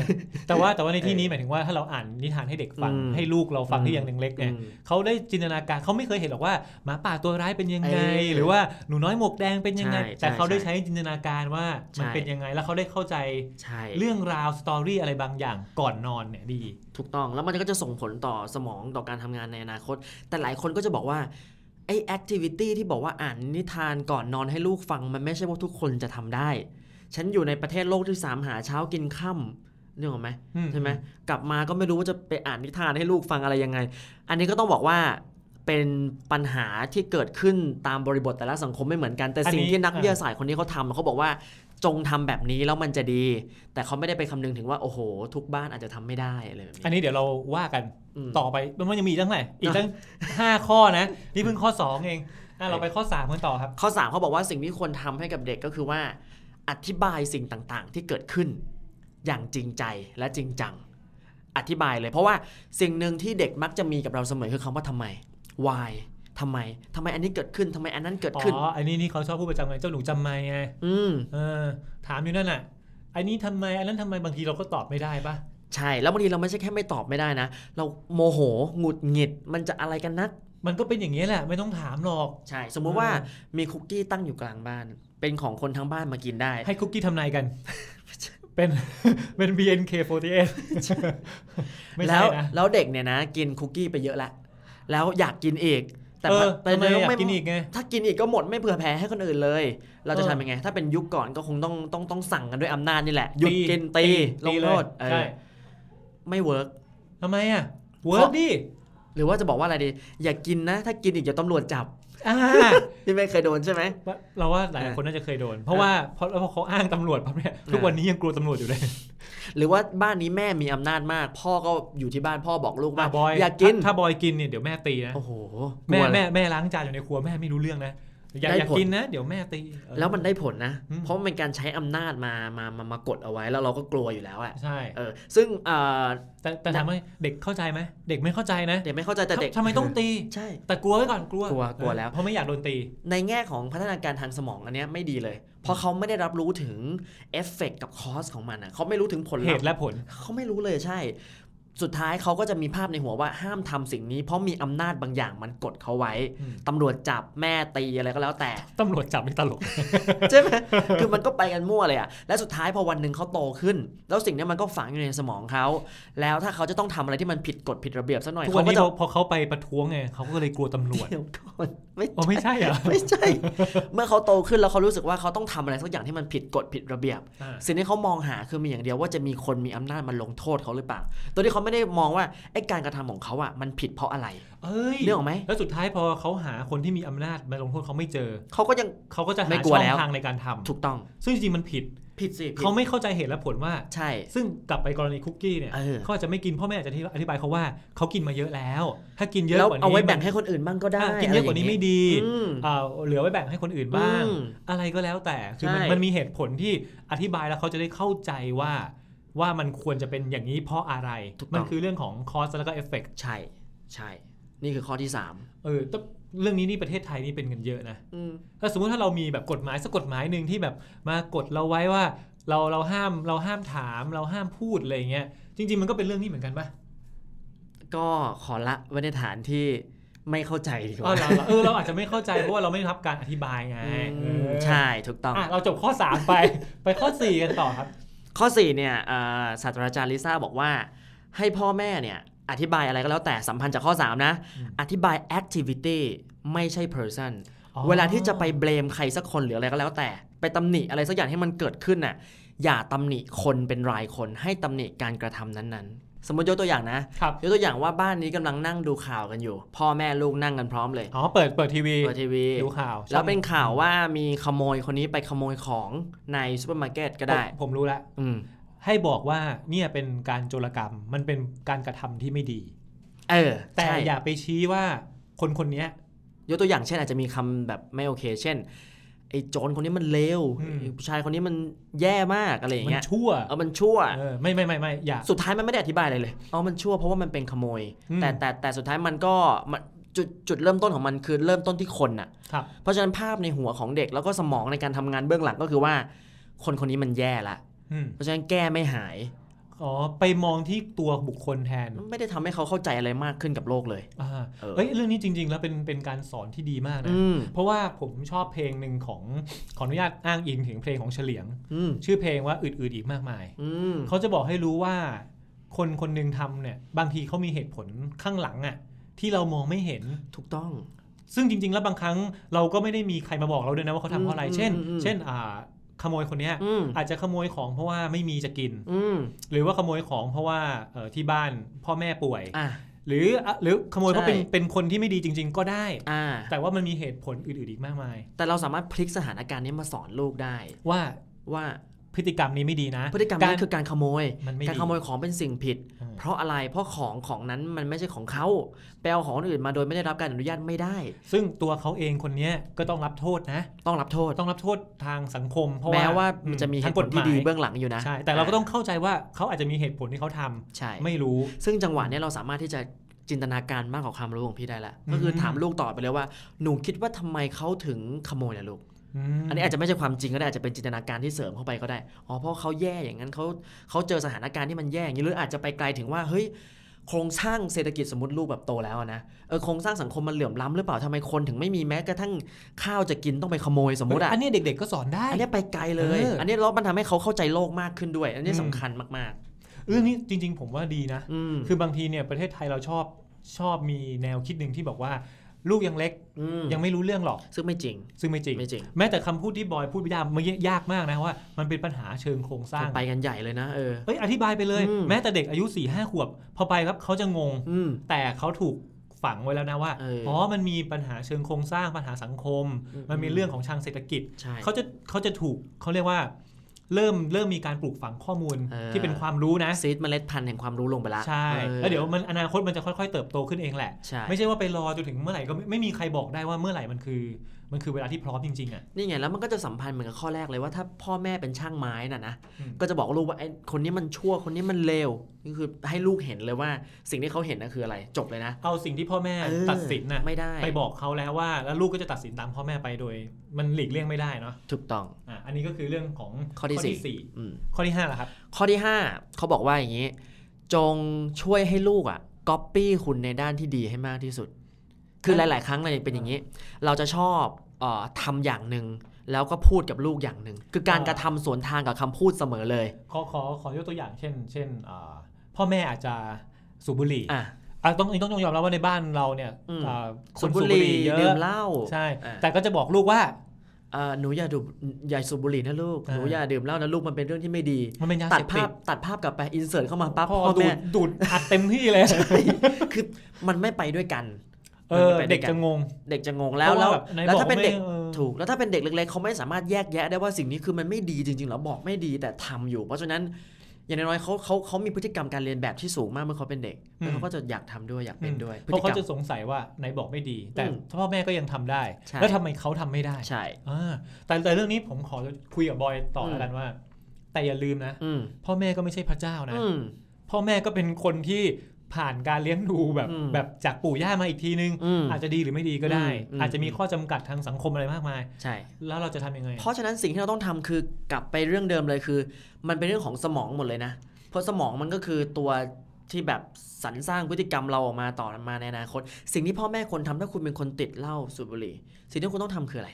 แต่ว่าแต่ว่าในที่นี้เออหมายถึงว่าถ้าเราอ่านนิทานให้เด็กฟังอืมให้ลูกเราฟังอืมที่ยังเล็กๆเนี่ยอืมเขาได้จินตนาการเขาไม่เคยเห็นหรอกว่าหมาป่าตัวร้ายเป็นยังไงเออหรือว่าหนูน้อยหมวกแดงเป็นยังไงใช่แต่เขาได้ใช่ใช้จินตนาการว่ามันใช่เป็นยังไงแล้วเขาได้เข้าใจใช่เรื่องราว story อะไรบางอย่างก่อนนอนเนี่ยดี ถูกต้องแล้วมันก็จะส่งผลต่อสมองต่อการทำงานในอนาคต แต่หลายคนก็จะบอกว่าไอ้ activity ที่บอกว่าอ่านนิทานก่อนนอนให้ลูกฟัง มันไม่ใช่ว่าทุกคนจะทำได้ ฉันอยู่ในประเทศโลกที่สามหาเช้ากินค่ำนึกออกไหมอืมใช่ไหมกลับมาก็ไม่รู้ว่าจะไปอ่านนิทานให้ลูกฟังอะไรยังไง อันนี้ก็ต้องบอกว่าเป็นปัญหาที่เกิดขึ้นตามบริบทแต่ละสังคมไม่เหมือนกัน แต่สิ่งที่นักวิทยาศาสตร์คนนี้เขาทำเขาบอกว่า จงทำแบบนี้แล้วมันจะดี แต่เขาไม่ได้ไปคำนึงถึงว่าโอ้โห ทุกบ้านอาจจะทำไม่ได้อะไรแบบอันนี้นี้เดี๋ยวเราว่ากันมต่อไปมันยังมีอีกตั้งไหนอีกตั้งห้าข้อนะ นี่เพิ่งข้อสองเองอะเราไปข้อสามกันต่อครับ ข้อ 3 เขาบอกว่าสิ่งที่ควรทำให้กับเด็กก็คือว่า อธิบายสิ่งต่างๆ ที่เกิดขึ้น อย่างจริงใจและจริงจัง อธิบายเลย เพราะว่าสิ่งหนึ่งที่เด็กมักจะมีกับเราเสมอคือคำว่าทำไม why ทำไมทำไมอันนี้เกิดขึ้นทำไมอันนั้นเกิดอ๋ขึ้นออันนี้นี่เขาชอบพูดประจำไงเจ้าหนูจำไม่ไงอืมเออ ถามอยู่นั่นน่ะอันนี้ทำไมอันนั้นทำไมบางทีเราก็ตอบไม่ได้ปะใช่แล้วบางทีเราไม่ใช่แค่ไม่ตอบไม่ได้นะ เราโมโหหงุดหงิดมันจะอะไรกันนัก มันก็เป็นอย่างนี้ยแหละ ไม่ต้องถามหรอกใช่ สมมุติว่ามีคุกกี้ตั้งอยู่กลางบ้าน เป็นของคนทั้งบ้านมากินได้ ให้คุกกี้ทำนายกันเป็นเป็น BNK48 ไม่แล้ใช่วนะแล้วเด็กเนี่ยนะ กินคุกกี้ไปเยอะแล้วแล้วอยากกินอีก แต่เออแต่ทำไมอยากไม่กินอีกไงถ้ากินอีกก็หมดไม่เผื่อแผ่ให้คนอื่นเลย เราจะเออทำยังไง ถ้าเป็นยุคก่อนก็คงต้องต้องต้องสั่งกันด้วยอำนาจนี่แหละหยุดกินตีลงโทษเลยเออใช่ไม่ work ทำไมอะ work ดิหรือว่าจะบอกว่าอะไรดี อย่ากินนะ ถ้ากินอีกเดี๋ยวตำรวจจับ อ่านี่ไม่เคยโดนใช่ไหมว่าเราว่าหลายคนน่าจะเคยโดน เพราะว่าเพราะเพราะเขาอ้างตำรวจปั๊บเนี่ยทุกวันนี้ยังกลัวตำรวจอยู่เลย หรือว่าบ้านนี้แม่มีอำนาจมาก พ่อก็อยู่ที่บ้านพ่อบอกลูกว่าอะบอยอย่ากินถ้าถ้าบอยกินเนี่ยเดี๋ยวแม่ตีนะโอ้โหแม่กลัวเลยแม่แม่ล้างจานอยู่ในครัวแม่ไม่รู้เรื่องนะ ได้ผล อย่าอย่ากินนะ เดี๋ยวแม่ตีเออ แล้วมันได้ผลนะ อืม เพราะมันเป็นการใช้อำนาจมามามามากดเอาไว้แล้วเราก็กลัวอยู่แล้วอะใช่ เออซึ่งเอ่อแต่แต่ถามว่าเด็กเข้าใจไหมเด็กไม่เข้าใจนะเด็กไม่เข้าใจแต่เด็กทำไมต้องตี ใช่ แต่กลัวไว้ก่อนกลัวกลัวกลัวแล้ว เพราะไม่อยากโดนตี ในแง่ของพัฒนาการทางสมองอันเนี้ยไม่ดีเลย เพราะเขาไม่ได้รับรู้ถึงเอฟเฟกกับ cause ของมันอะเขาไม่รู้ถึงผลลัพธ์ เหตุและผล เขาไม่รู้เลยใช่ สุดท้ายเขาก็จะมีภาพในหัวว่าห้ามทำสิ่งนี้ เพราะมีอำนาจบางอย่างมันกดเขาไว้อืมตำรวจจับแม่ตีอะไรก็แล้วแต่ตำรวจจับนี่ตลกใช่ไหมคือมันก็ไปกันมั่วเลยอะและสุดท้ายพอวันหนึ่งเขาโตขึ้น แล้วสิ่งเนี้ยมันก็ฝังอยู่ในสมองเขาแล้วถ้าเขาจะต้องทำอะไรที่มันผิดกฎผิดระเบียบสักหน่อยทุกวันเขาก็นี้จะพอพอเขาไปประท้วงไงเขาก็เลยกลัวตำรวจเดี๋ยวก่อนไม่อ๋อไม่ใช่เหรอไม่ใช่ เมื่อเขาโตขึ้นแล้วเขารู้สึกว่าเขาต้องทำอะไรสักอย่างที่มันผิดกฎผิดระเบียบอ่าสิ่งที่เขามองหาคือมีอย่างเดียวว่าจะมีคนมีอำนาจมาลงโทษเขาหรือเปล่าตัวที่เขาไม่ได้มองว่าไอ้การกระทำของเขาอะมันผิดเพราะอะไรเอ้ยเรื่องออกไหมแล้วสุดท้ายพอเขาหาคนที่มีอำนาจมาลงโทษเขาไม่เจอ เขาก็ยังเขาก็จะไม่หากลัช่วองแล้วทางในการทำถูกต้อง ซึ่งจริงๆมันผิดผิดสิผิดเขาไม่เข้าใจเหตุและผลว่าใช่ ซึ่งกลับไปกรณีคุกกี้เนี่ยเออเขาอาจจะไม่กินพ่อแม่อาจจะอธิบายเขาว่าเขากินมาเยอะแล้ว ถ้ากินเยอะแล้วกว่านี้เอาไว้แบ่งมันให้คนอื่นบ้างก็ได้อะกินเยอะกว่านี้ไม่ดีอืมอ่าเหลือไว้แบ่งให้คนอื่นบ้างอืมอะไรก็แล้วแต่คือมันใช่มันมีเหตุผลที่อธิบายแล้วเขาจะได้เข้าใจว่า ว่ามันควรจะเป็นอย่างนี้เพราะอะไร มันคือเรื่องของ cause แล้วก็เอฟเฟกใช่ใช่ นี่คือข้อที่สามเออแต่เรื่องนี้นี่ประเทศไทยนี่เป็นกันเยอะนะอืมถ้าสมมติถ้าเรามีแบบกฎหมายสักกฎหมายหนึ่งที่แบบมากดเราไว้ว่าเราเราห้ามเราห้ามถามเราห้ามพูดอะไรอย่างเงี้ยจริง ๆ มันก็เป็นเรื่องนี้เหมือนกันปะก็ขอละไว้ในฐานที่ไม่เข้าใจดีกว่าเออเราเราเออเราอาจจะไม่เข้าใจเพราะว่าเราไม่ได้รับการอธิบายไงอืมเออใช่ถูกต้องอะเราจบข้อ 3 ไป ไปข้อ 4 กันต่อครับ ข้อ4เนี่ยเอ่อศาสตราจารย์ลิซ่าบอกว่า ให้พ่อแม่เนี่ยอธิบายอะไรก็แล้วแต่สัมพันธ์จากข้อ 3 นะอืมอธิบาย activity ไม่ใช่ person อ๋อเวลาที่จะไปเบลมใครสักคนหรืออะไรก็แล้วแต่ ไปตำหนิอะไรสักอย่างที่มันเกิดขึ้นน่ะอย่าตำหนิคนเป็นรายคนให้ตำหนิการกระทำนั้นๆ สมมติยกตัวอย่างนะครับยกตัวอย่างว่าบ้านนี้กำลังนั่งดูข่าวกันอยู่ พ่อแม่ลูกนั่งกันพร้อมเลยอ๋อเปิดเปิดทีวีเปิดทีวีดูข่าว แล้วเป็นข่าวว่ามีขโมยคนนี้ไปขโมยของในซูเปอร์มาร์เก็ตก็ได้ ผมผมรู้แล้วอืมให้บอกว่าเนี่ยเป็นการโจรกรรมมันเป็นการกระทำที่ไม่ดี เออ แต่ใช่อย่าไปชี้ว่าคนคนเนี้ยยกตัวอย่างเช่นอาจจะมีคำแบบไม่โอเค เช่น ไอ้โจรคนนี้มันเลวอืมไอ้ผู้ชายคนนี้มันแย่มากอะไรอย่างมันเงี้ยชั่วเออมันชั่วเออไม่ไม่ไม่ไม่อย่าสุดท้ายมันไม่ได้อธิบายอะไรเลยอ๋อมันชั่วเพราะว่ามันเป็นขโมยอืมแต่แต่แต่สุดท้ายมันก็มันจุดจุดเริ่มต้นของมันคือเริ่มต้นที่คนน่ะครับเพราะฉะนั้นภาพในหัวของเด็กแล้วก็สมองในการทำงานเบื้องหลังก็คือว่า คนคนนี้มันแย่ละอืมเพราะฉะนั้นแก้ไม่หาย อ๋อ ไปมองที่ตัวบุคคลแทน ไม่ได้ทำให้เขาเข้าใจอะไรมากขึ้นกับโลกเลยอ่าเออเอ้ยเรื่องนี้จริง ๆ แล้วเป็นเป็นการสอนที่ดีมากนะอืมเพราะว่าผมชอบเพลงหนึ่งของขออนุญาตอ้างอิงถึงเพลงของเฉลียงอืมชื่อเพลงว่าอื่นๆอีกมากมายอืมเขาจะบอกให้รู้ว่า คนคนหนึ่งทำเนี่ย บางทีเขามีเหตุผลข้างหลังอะ่ะที่เรามองไม่เห็นถูกต้อง ซึ่งจริง ๆ แล้วบางครั้งเราก็ไม่ได้มีใครมาบอกเราด้วยนะว่าเขาทำเพราะอะไรอืมเช่นอืมอืมเช่นอ่า ขโมยคนเนี้ยอืมอาจจะขโมยของเพราะว่าไม่มีจะกินอืมหรือว่าขโมยของเพราะว่าเอ่อที่บ้านพ่อแม่ป่วยอะหรืออะหรือขโมยเพราะเป็นใช่เป็นคนที่ไม่ดีจริง ๆ ก็ได้อ่าแต่ว่ามันมีเหตุผลอื่นๆอีกมากมาย แต่เราสามารถพลิกสถานการณ์นี้มาสอนลูกได้ว่าว่า พฤติกรรมนี้ไม่ดีนะ พฤติกรรมนั้นคือการขโมยมันไม่การดีขโมยของเป็นสิ่งผิดอืมเพราะอะไร เพราะของของนั้นมันไม่ใช่ของเขาไปเอาของคนอื่นมาโดยไม่ได้รับการอนุญาตไม่ได้ ซึ่งตัวเขาเองคนเนี้ยก็ต้องรับโทษนะ ต้องรับโทษ ต้องรับโทษทางสังคม เพราะแม้ว่าอืมันจะมีเหทาตุงผกลฎหที่มายดีเบื้องหลังอยู่นะ ใช่ แต่เราก็ต้องเข้าใจว่าเขาอาจจะมีเหตุผลที่เขาทำใช่ไม่รู้ ซึ่งจังหวะเนี้ยเราสามารถที่จะจินตนาการมากกว่าความรู้ของพี่ได้ละ ก็คืออืมถามลูกต่อไปเลยว่า หนูคิดว่าทำไมเขาถึงขโมยล่ะลูกม อันนี้อาจจะไม่ใช่ความจริงก็ได้อาจจะเป็นจินตนาการที่เสริมเข้าไปก็ได้อ๋อเพราะเขาแย่อย่างนั้นเขาเขาเจอสถานการณ์ที่มันแย่อย่างนี้หรืออาจจะไปไกลถึงว่าเฮ้ยโครงสร้างเศรษฐกิจสมมติลูกแบบโตแล้วอะนะเออโครงสร้างสังคมมันเหลื่อมล้ำหรือเปล่าทำไมคนถึงไม่มีแม้กระทั่งข้าวจะกินต้องไปขโมยสมมติอะอันนี้เด็กๆก็สอนได้ อันนี้ไปไกลเลยเอออัอันนี้แล้วมันทำให้เขาเข้าใจโลกมากขึ้นด้วย อันนี้อืมสำคัญมากเรื่องนี้จริง ๆ ผมว่าดีนะๆอืมคือบางทีเนี่ยประเทศไทยเราชอบชอบมีแนวคิดหนึ่งที่บอกว่า ลูกยังเล็กอืมยังไม่รู้เรื่องหรอก ซึ่งไม่จริง ซึ่งไม่จริงไม่จริง แม้แต่คำพูดที่บอยพูดพิดาเมื่อกี้ยากมากนะว่า มันเป็นปัญหาเชิงโครงสร้างไปกันใหญ่เลยนะเออเอ้ยอธิบายไปเลยอืมแม้แต่เด็กอายุ4ี่ห้าขวบ พอไปครับเขาจะงงอืมแต่เขาถูกฝังไว้แล้วนะว่าเอออ๋อ๋อมันมีปัญหาเชิงโครงสร้างปัญหาสังคมอืมมันมีเรื่องของทางเศรษฐกิจใช่เขาจะเขาจะถูกเขาเรียกว่า เริ่มเริ่มมีการปลูกฝังข้อมูลเออที่เป็นความรู้นะซีดเมล็ดพันธุ์แห่งความรู้ลงไปละใช่ออแล้วเดี๋ยวมันอนาคตมันจะค่อยๆ เติบโตขึ้นเองแหละใช่ไม่ใช่ว่าไปรอจนถึงเมื่อไหร่ก็ไม่ไม่มีใครบอกได้ว่าเมื่อไหร่มันคือมันคือเวลาที่พร้อมจริงๆอะนี่ไงแล้วมันก็จะสัมพันธ์เหมือนกับข้อแรกเลยว่าถ้าพ่อแม่เป็นช่างไม้น่ะนะอืมก็จะบอกลูกว่าไอ้คนนี้มันชั่วคนนี้มันเลวนี่คือให้ลูกเห็นเลยว่าสิ่งที่เขาเห็นน่ะคืออะไรจบเลยนะ เอาสิ่งที่พ่อแม่เออตัดสินน่ะไม่ได้ไปบอกเขาแล้วว่าแล้วลูกก็จะตัดสินตามพ่อแม่ไปโดย มันหลีกเลี่ยงไม่ได้เนาะถูกต้องอะอันนี้ก็คือเรื่องของข้อที่สี่สี่อืมข้อที่ห้าละครับข้อที่5เขาบอกว่าอย่างนี้ จงช่วยให้ลูกอะก๊อปปี้คุณในด้านที่ดีให้มากที่สุด คือหลาย ๆ ครั้งเลยเป็นอย่างนี้ เราจะชอบเออทำอย่างหนึ่งแล้วก็พูดกับลูกอย่างหนึ่งคือการอ่ากระทำสวนทางกับคำพูดเสมอเลย ขอขอขอยกตัวอย่างเช่น เช่นอ่าพ่อแม่อาจจะสูบบุหรี่อะอะต้องต้องยอมรับว่าในบ้านเราเนี่ยอืมอ่าคสูนบบุสูบหบุรี่หรี่เยดื่มอะเหล้าใช่อ่าแต่ก็จะบอกลูกว่าเอ่อหนูอย่าดูอย่าสูบบุหรี่นะลูกอ่าหนูอย่าดื่มเหล้านะลูกมันเป็นเรื่องที่ไม่ดีมันเป็นยาตัเสดพภาติพดตัดภาพกลับไปอินเสิร์ตเข้ามาปั๊บพ่อพ่อดูแม่ดดูดอัดเต็มที่เลยคือมันไม่ไปด้วยกัน เอมันอไม่ไปเด็ด้กวยนจะงง เด็กจะงงแล้วเพแล้ราะวว่าแบบไหนแล้วบอกถ้าเป็นเด็กไม่เออถูกแล้วถ้าเป็นเด็กเล็กๆเขาไม่สามารถแยกแยะได้ว่าสิ่งนี้คือมันไม่ดีจริงๆหรอบอกไม่ดีแต่ทำอยู่ เพราะฉะนั้นอย่างน้อยๆเขาเขาเขามีพฤติกรรมการเรียนแบบที่สูงมากเมื่อเขาเป็นเด็กแล้วเขาก็จะอยากทำด้วยอยากเป็นด้วยเพราะเขาพฤจะติกรรมสงสัยว่าไหนบอกไม่ดี แต่อืมพ่อแม่ก็ยังทำได้ใช่แล้วทำไมเขาทำไม่ได้ใช่อ่าแต่แต่เรื่องนี้ผมขอคุยกับบอยต่ออืมแล้วกันว่า แต่อย่าลืมนะอืมพ่อแม่ก็ไม่ใช่พระเจ้านะอืมพ่อแม่ก็เป็นคนที่ ผ่านการเลี้ยงดูแบบอืมแบบจากปู่ย่ามาอีกทีนึงอืมอาจจะดีหรือไม่ดีก็ได้อืมอาจจะมีข้อจำกัดทางสังคมอะไรมากมาย ใช่ แล้วเราจะทำยังไง เพราะฉะนั้นสิ่งที่เราต้องทำคือกลับไปเรื่องเดิมเลยคือ มันเป็นเรื่องของสมองหมดเลยนะ เพราะสมองมันก็คือตัวที่แบบสรรสร้างพฤติกรรมเราออกมาต่อมาในอนาคต สิ่งที่พ่อแม่ควรทำถ้าคุณเป็นคนติดเหล้าสูบบุหรี่ สิ่งที่คุณต้องทำคืออะไร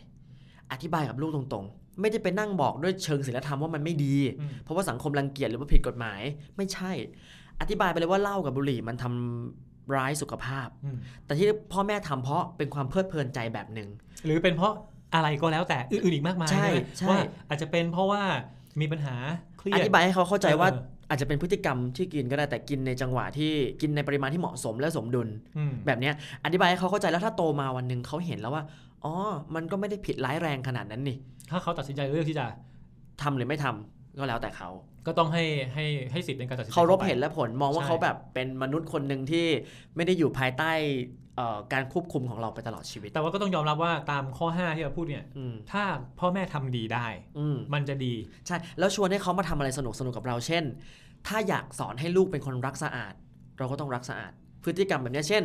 อธิบายกับลูกตรงๆ ไม่ได้ไปนั่งบอกด้วยเชิงศีลธรรมว่ามันไม่ดีอืมเพราะว่าสังคมรังเกียจหรือว่าผิดกฎหมาย ไม่ใช่ อธิบายไปเลยว่าเหล้ากับบุหรี่มันทำร้ายสุขภาพอืมแต่ที่พ่อแม่ทำเพราะเป็นความเพลิดเพลินใจแบบหนึ่งหรือเป็นเพราะอะไรก็แล้วแต่อื่นๆอีกมากมายใช่ไหมใช่ว่าอาจจะเป็นเพราะว่ามีปัญหาเครียอดธิบายให้เขาเข้าใจว่าเอออาจจะเป็นพฤติกรรมที่กินก็ได้แต่กินในจังหวะที่กินในปริมาณที่เหมาะสมและสมดุลอืมแบบเนี้ยอธิบายให้เขาเข้าใจแล้วถ้าโตมาวันหนึ่งเขาเห็นแล้วว่าอ๋อมันก็ไม่ได้ผิดร้ายแรงขนาดนั้นนี่ถ้าเขาตัดสินใจเลือกที่จะทำหรือไม่ทำ ก็แล้วแต่เขาก็ต้องให้ให้ให้สิทธิ์ในการตัดสินใจเขารบไปเห็นและผลมองว่าใช่เขาแบบเป็นมนุษย์คนหนึ่งที่ไม่ได้อยู่ภายใต้เอ่อการควบคุมของเราไปตลอดชีวิต แต่ว่าก็ต้องยอมรับว่าตามข้อ 5 ที่เราพูดเนี่ยอืมถ้าพ่อแม่ทำดีได้อืมมันจะดีใช่แล้วชวนให้เขามาทำอะไรสนุกสนุกกับเราเช่น ถ้าอยากสอนให้ลูกเป็นคนรักสะอาด เราก็ต้องรักสะอาด พฤติกรรมแบบเนี้ยเช่น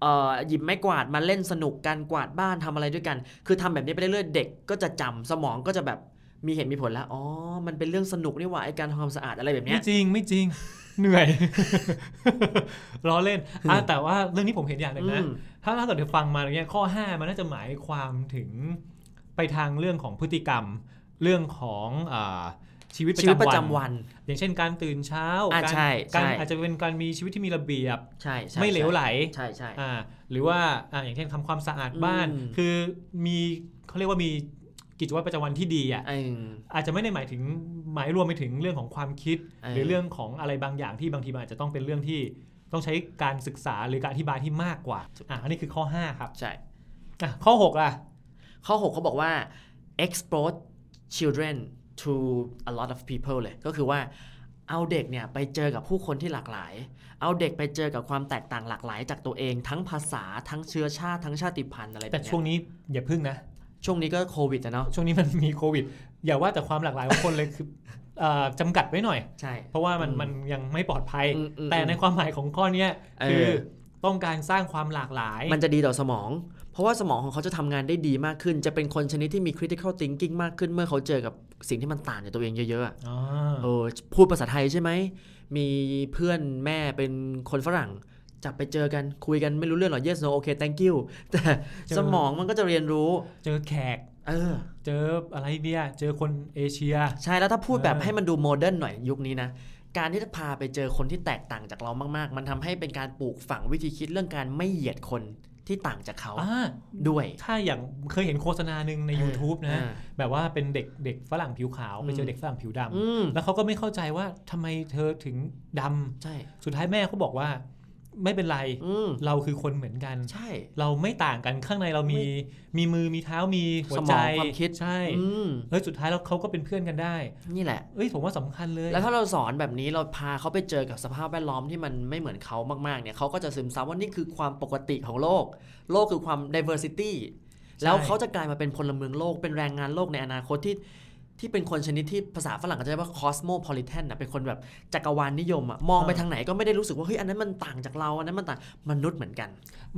เอ่อหยิบไม้กวาดมาเล่นสนุกกันกวาดบ้านทำอะไรด้วยกัน คือทำแบบนี้ไปเรื่อยๆเด็กก็จะจำสมองก็จะแบบ มีเหตุมีผลแล้ว อ๋อ มันเป็นเรื่องสนุกนี่หว่าไอการทำความสะอาดอะไรแบบเนี้ไม่ยจริงไม่จริง เหนื่อย ล้อเล่นอะแต่ว่าเรื่องนี้ผมเห็นอย่างหนึ่งอืนะมถ้าถ้าเกิดเธอฟังมาอย่างเงี้ยข้อ 5 มันน่าจะหมายความถึงไปทางเรื่องของพฤติกรรมเรื่องของอาชีวิตปชีวิตประระจำจำวันวันอย่างเช่นการตื่นเช้า อะการใช่ใช่ การอาจจะเป็นการมีชีวิตที่มีระเบียบ ใช่ใช่ไม่เหลวไหล ใช่ใช่ อ่าหรือว่าอ่าอย่างเช่นทำความสะอาดบ้าน อืม คือมีเขาเรียกว่ามี กิจวัตรประจำวันที่ดีอะเอออาจจะไม่ได้หมายถึงหมายรวมไปถึงเรื่องของความคิดเออหรือเรื่องของอะไรบางอย่างที่บางทีมันอาจจะต้องเป็นเรื่องที่ต้องใช้การศึกษาหรือการอธิบายที่มากกว่าอะอันนี้คือข้อ 5 ครับใช่อะข้อ6ล่ะข้อ 6 เขาบอกว่า expose children to a lot of people เลย ก็คือว่าเอาเด็กเนี่ยไปเจอกับผู้คนที่หลากหลาย เอาเด็กไปเจอกับความแตกต่างหลากหลายจากตัวเอง ทั้งภาษาทั้งเชื้อชาติทั้งชาติพันธุ์อะไรแบบแต่เนี้ยช่วงนี้อย่าพึ่งนะ ช่วงนี้ก็โควิดอะเนาะช่วงนี้มันมีโควิด อย่าว่าแต่ความหลากหลายของคนเลยคือเอ่อจำกัดไว้หน่อย ใช่ เพราะว่ามันอืมมันยังไม่ปลอดภัยอืมอืมแต่ในความหมายของข้อเนี้ยเออคือต้องการสร้างความหลากหลาย มันจะดีต่อสมอง เพราะว่าสมองของเขาจะทำงานได้ดีมากขึ้น จะเป็นคนชนิดที่มี critical thinking มากขึ้นเมื่อเขาเจอกับสิ่งที่มันต่างจากตัวเองเยอะๆอะอ๋อเออพูดภาษาไทยใช่ไหม มีเพื่อนแม่เป็นคนฝรั่ง จับไปเจอกันคุยกันไม่รู้เรื่องหรอก yes no okay thank you แต่สมองมันก็จะเรียนรู้ เจอแขก เออ เจออะไรเนี่ย เจอคนเอเชีย ใช่แล้วถ้าพูดแบบเออให้มันดู modern หน่อยยุคนี้นะ การที่จะพาไปเจอคนที่แตกต่างจากเรามาก ๆ มันทำให้เป็นการปลูกฝังวิธีคิดเรื่องการไม่เหยียดคนที่ต่างจากเขาอ่าด้วย ถ้าอย่างเคยเห็นโฆษณาหนึ่งในเออ YouTube นะอ่าแบบว่าเป็นเด็กเด็กฝรั่งผิวขาวไปเจอือมเด็กฝรั่งผิวดำอืมแล้วเขาก็ไม่เข้าใจว่าทำไมเธอถึงดำใช่ สุดท้ายแม่เขาบอกว่า ไม่เป็นไรอืมเราคือคนเหมือนกัน ใช่ เราไม่ต่างกันข้างในเรามีมีมือมีเท้ามีหัวสมใจองความคิดใช่อืมเฮ้ยสุดท้ายแล้วเขาก็เป็นเพื่อนกันได้ นี่แหละเอ้ยผมว่าสำคัญเลย แล้วถ้าเราสอนแบบนี้เราพาเขาไปเจอกับสภาพแวดล้อมที่มันไม่เหมือนเขามากๆเนี่ยเขาก็จะซึมซับว่านี่คือความปกติของโลก โลกคือความ diversity แล้วเขาจะกลายมาเป็นพลเมืองโลกเป็นแรงงานโลกในอนาคตที่ ที่เป็นคนชนิดที่ภาษาฝรั่งก็จะเรียกว่า cosmopolitan นะเป็นคนแบบจักรวาลนิยมอะมองไปอ่าทางไหนก็ไม่ได้รู้สึกว่าเฮ้ยอันนั้นมันต่างจากเราอันนั้นมันต่างมนุษย์เหมือนกัน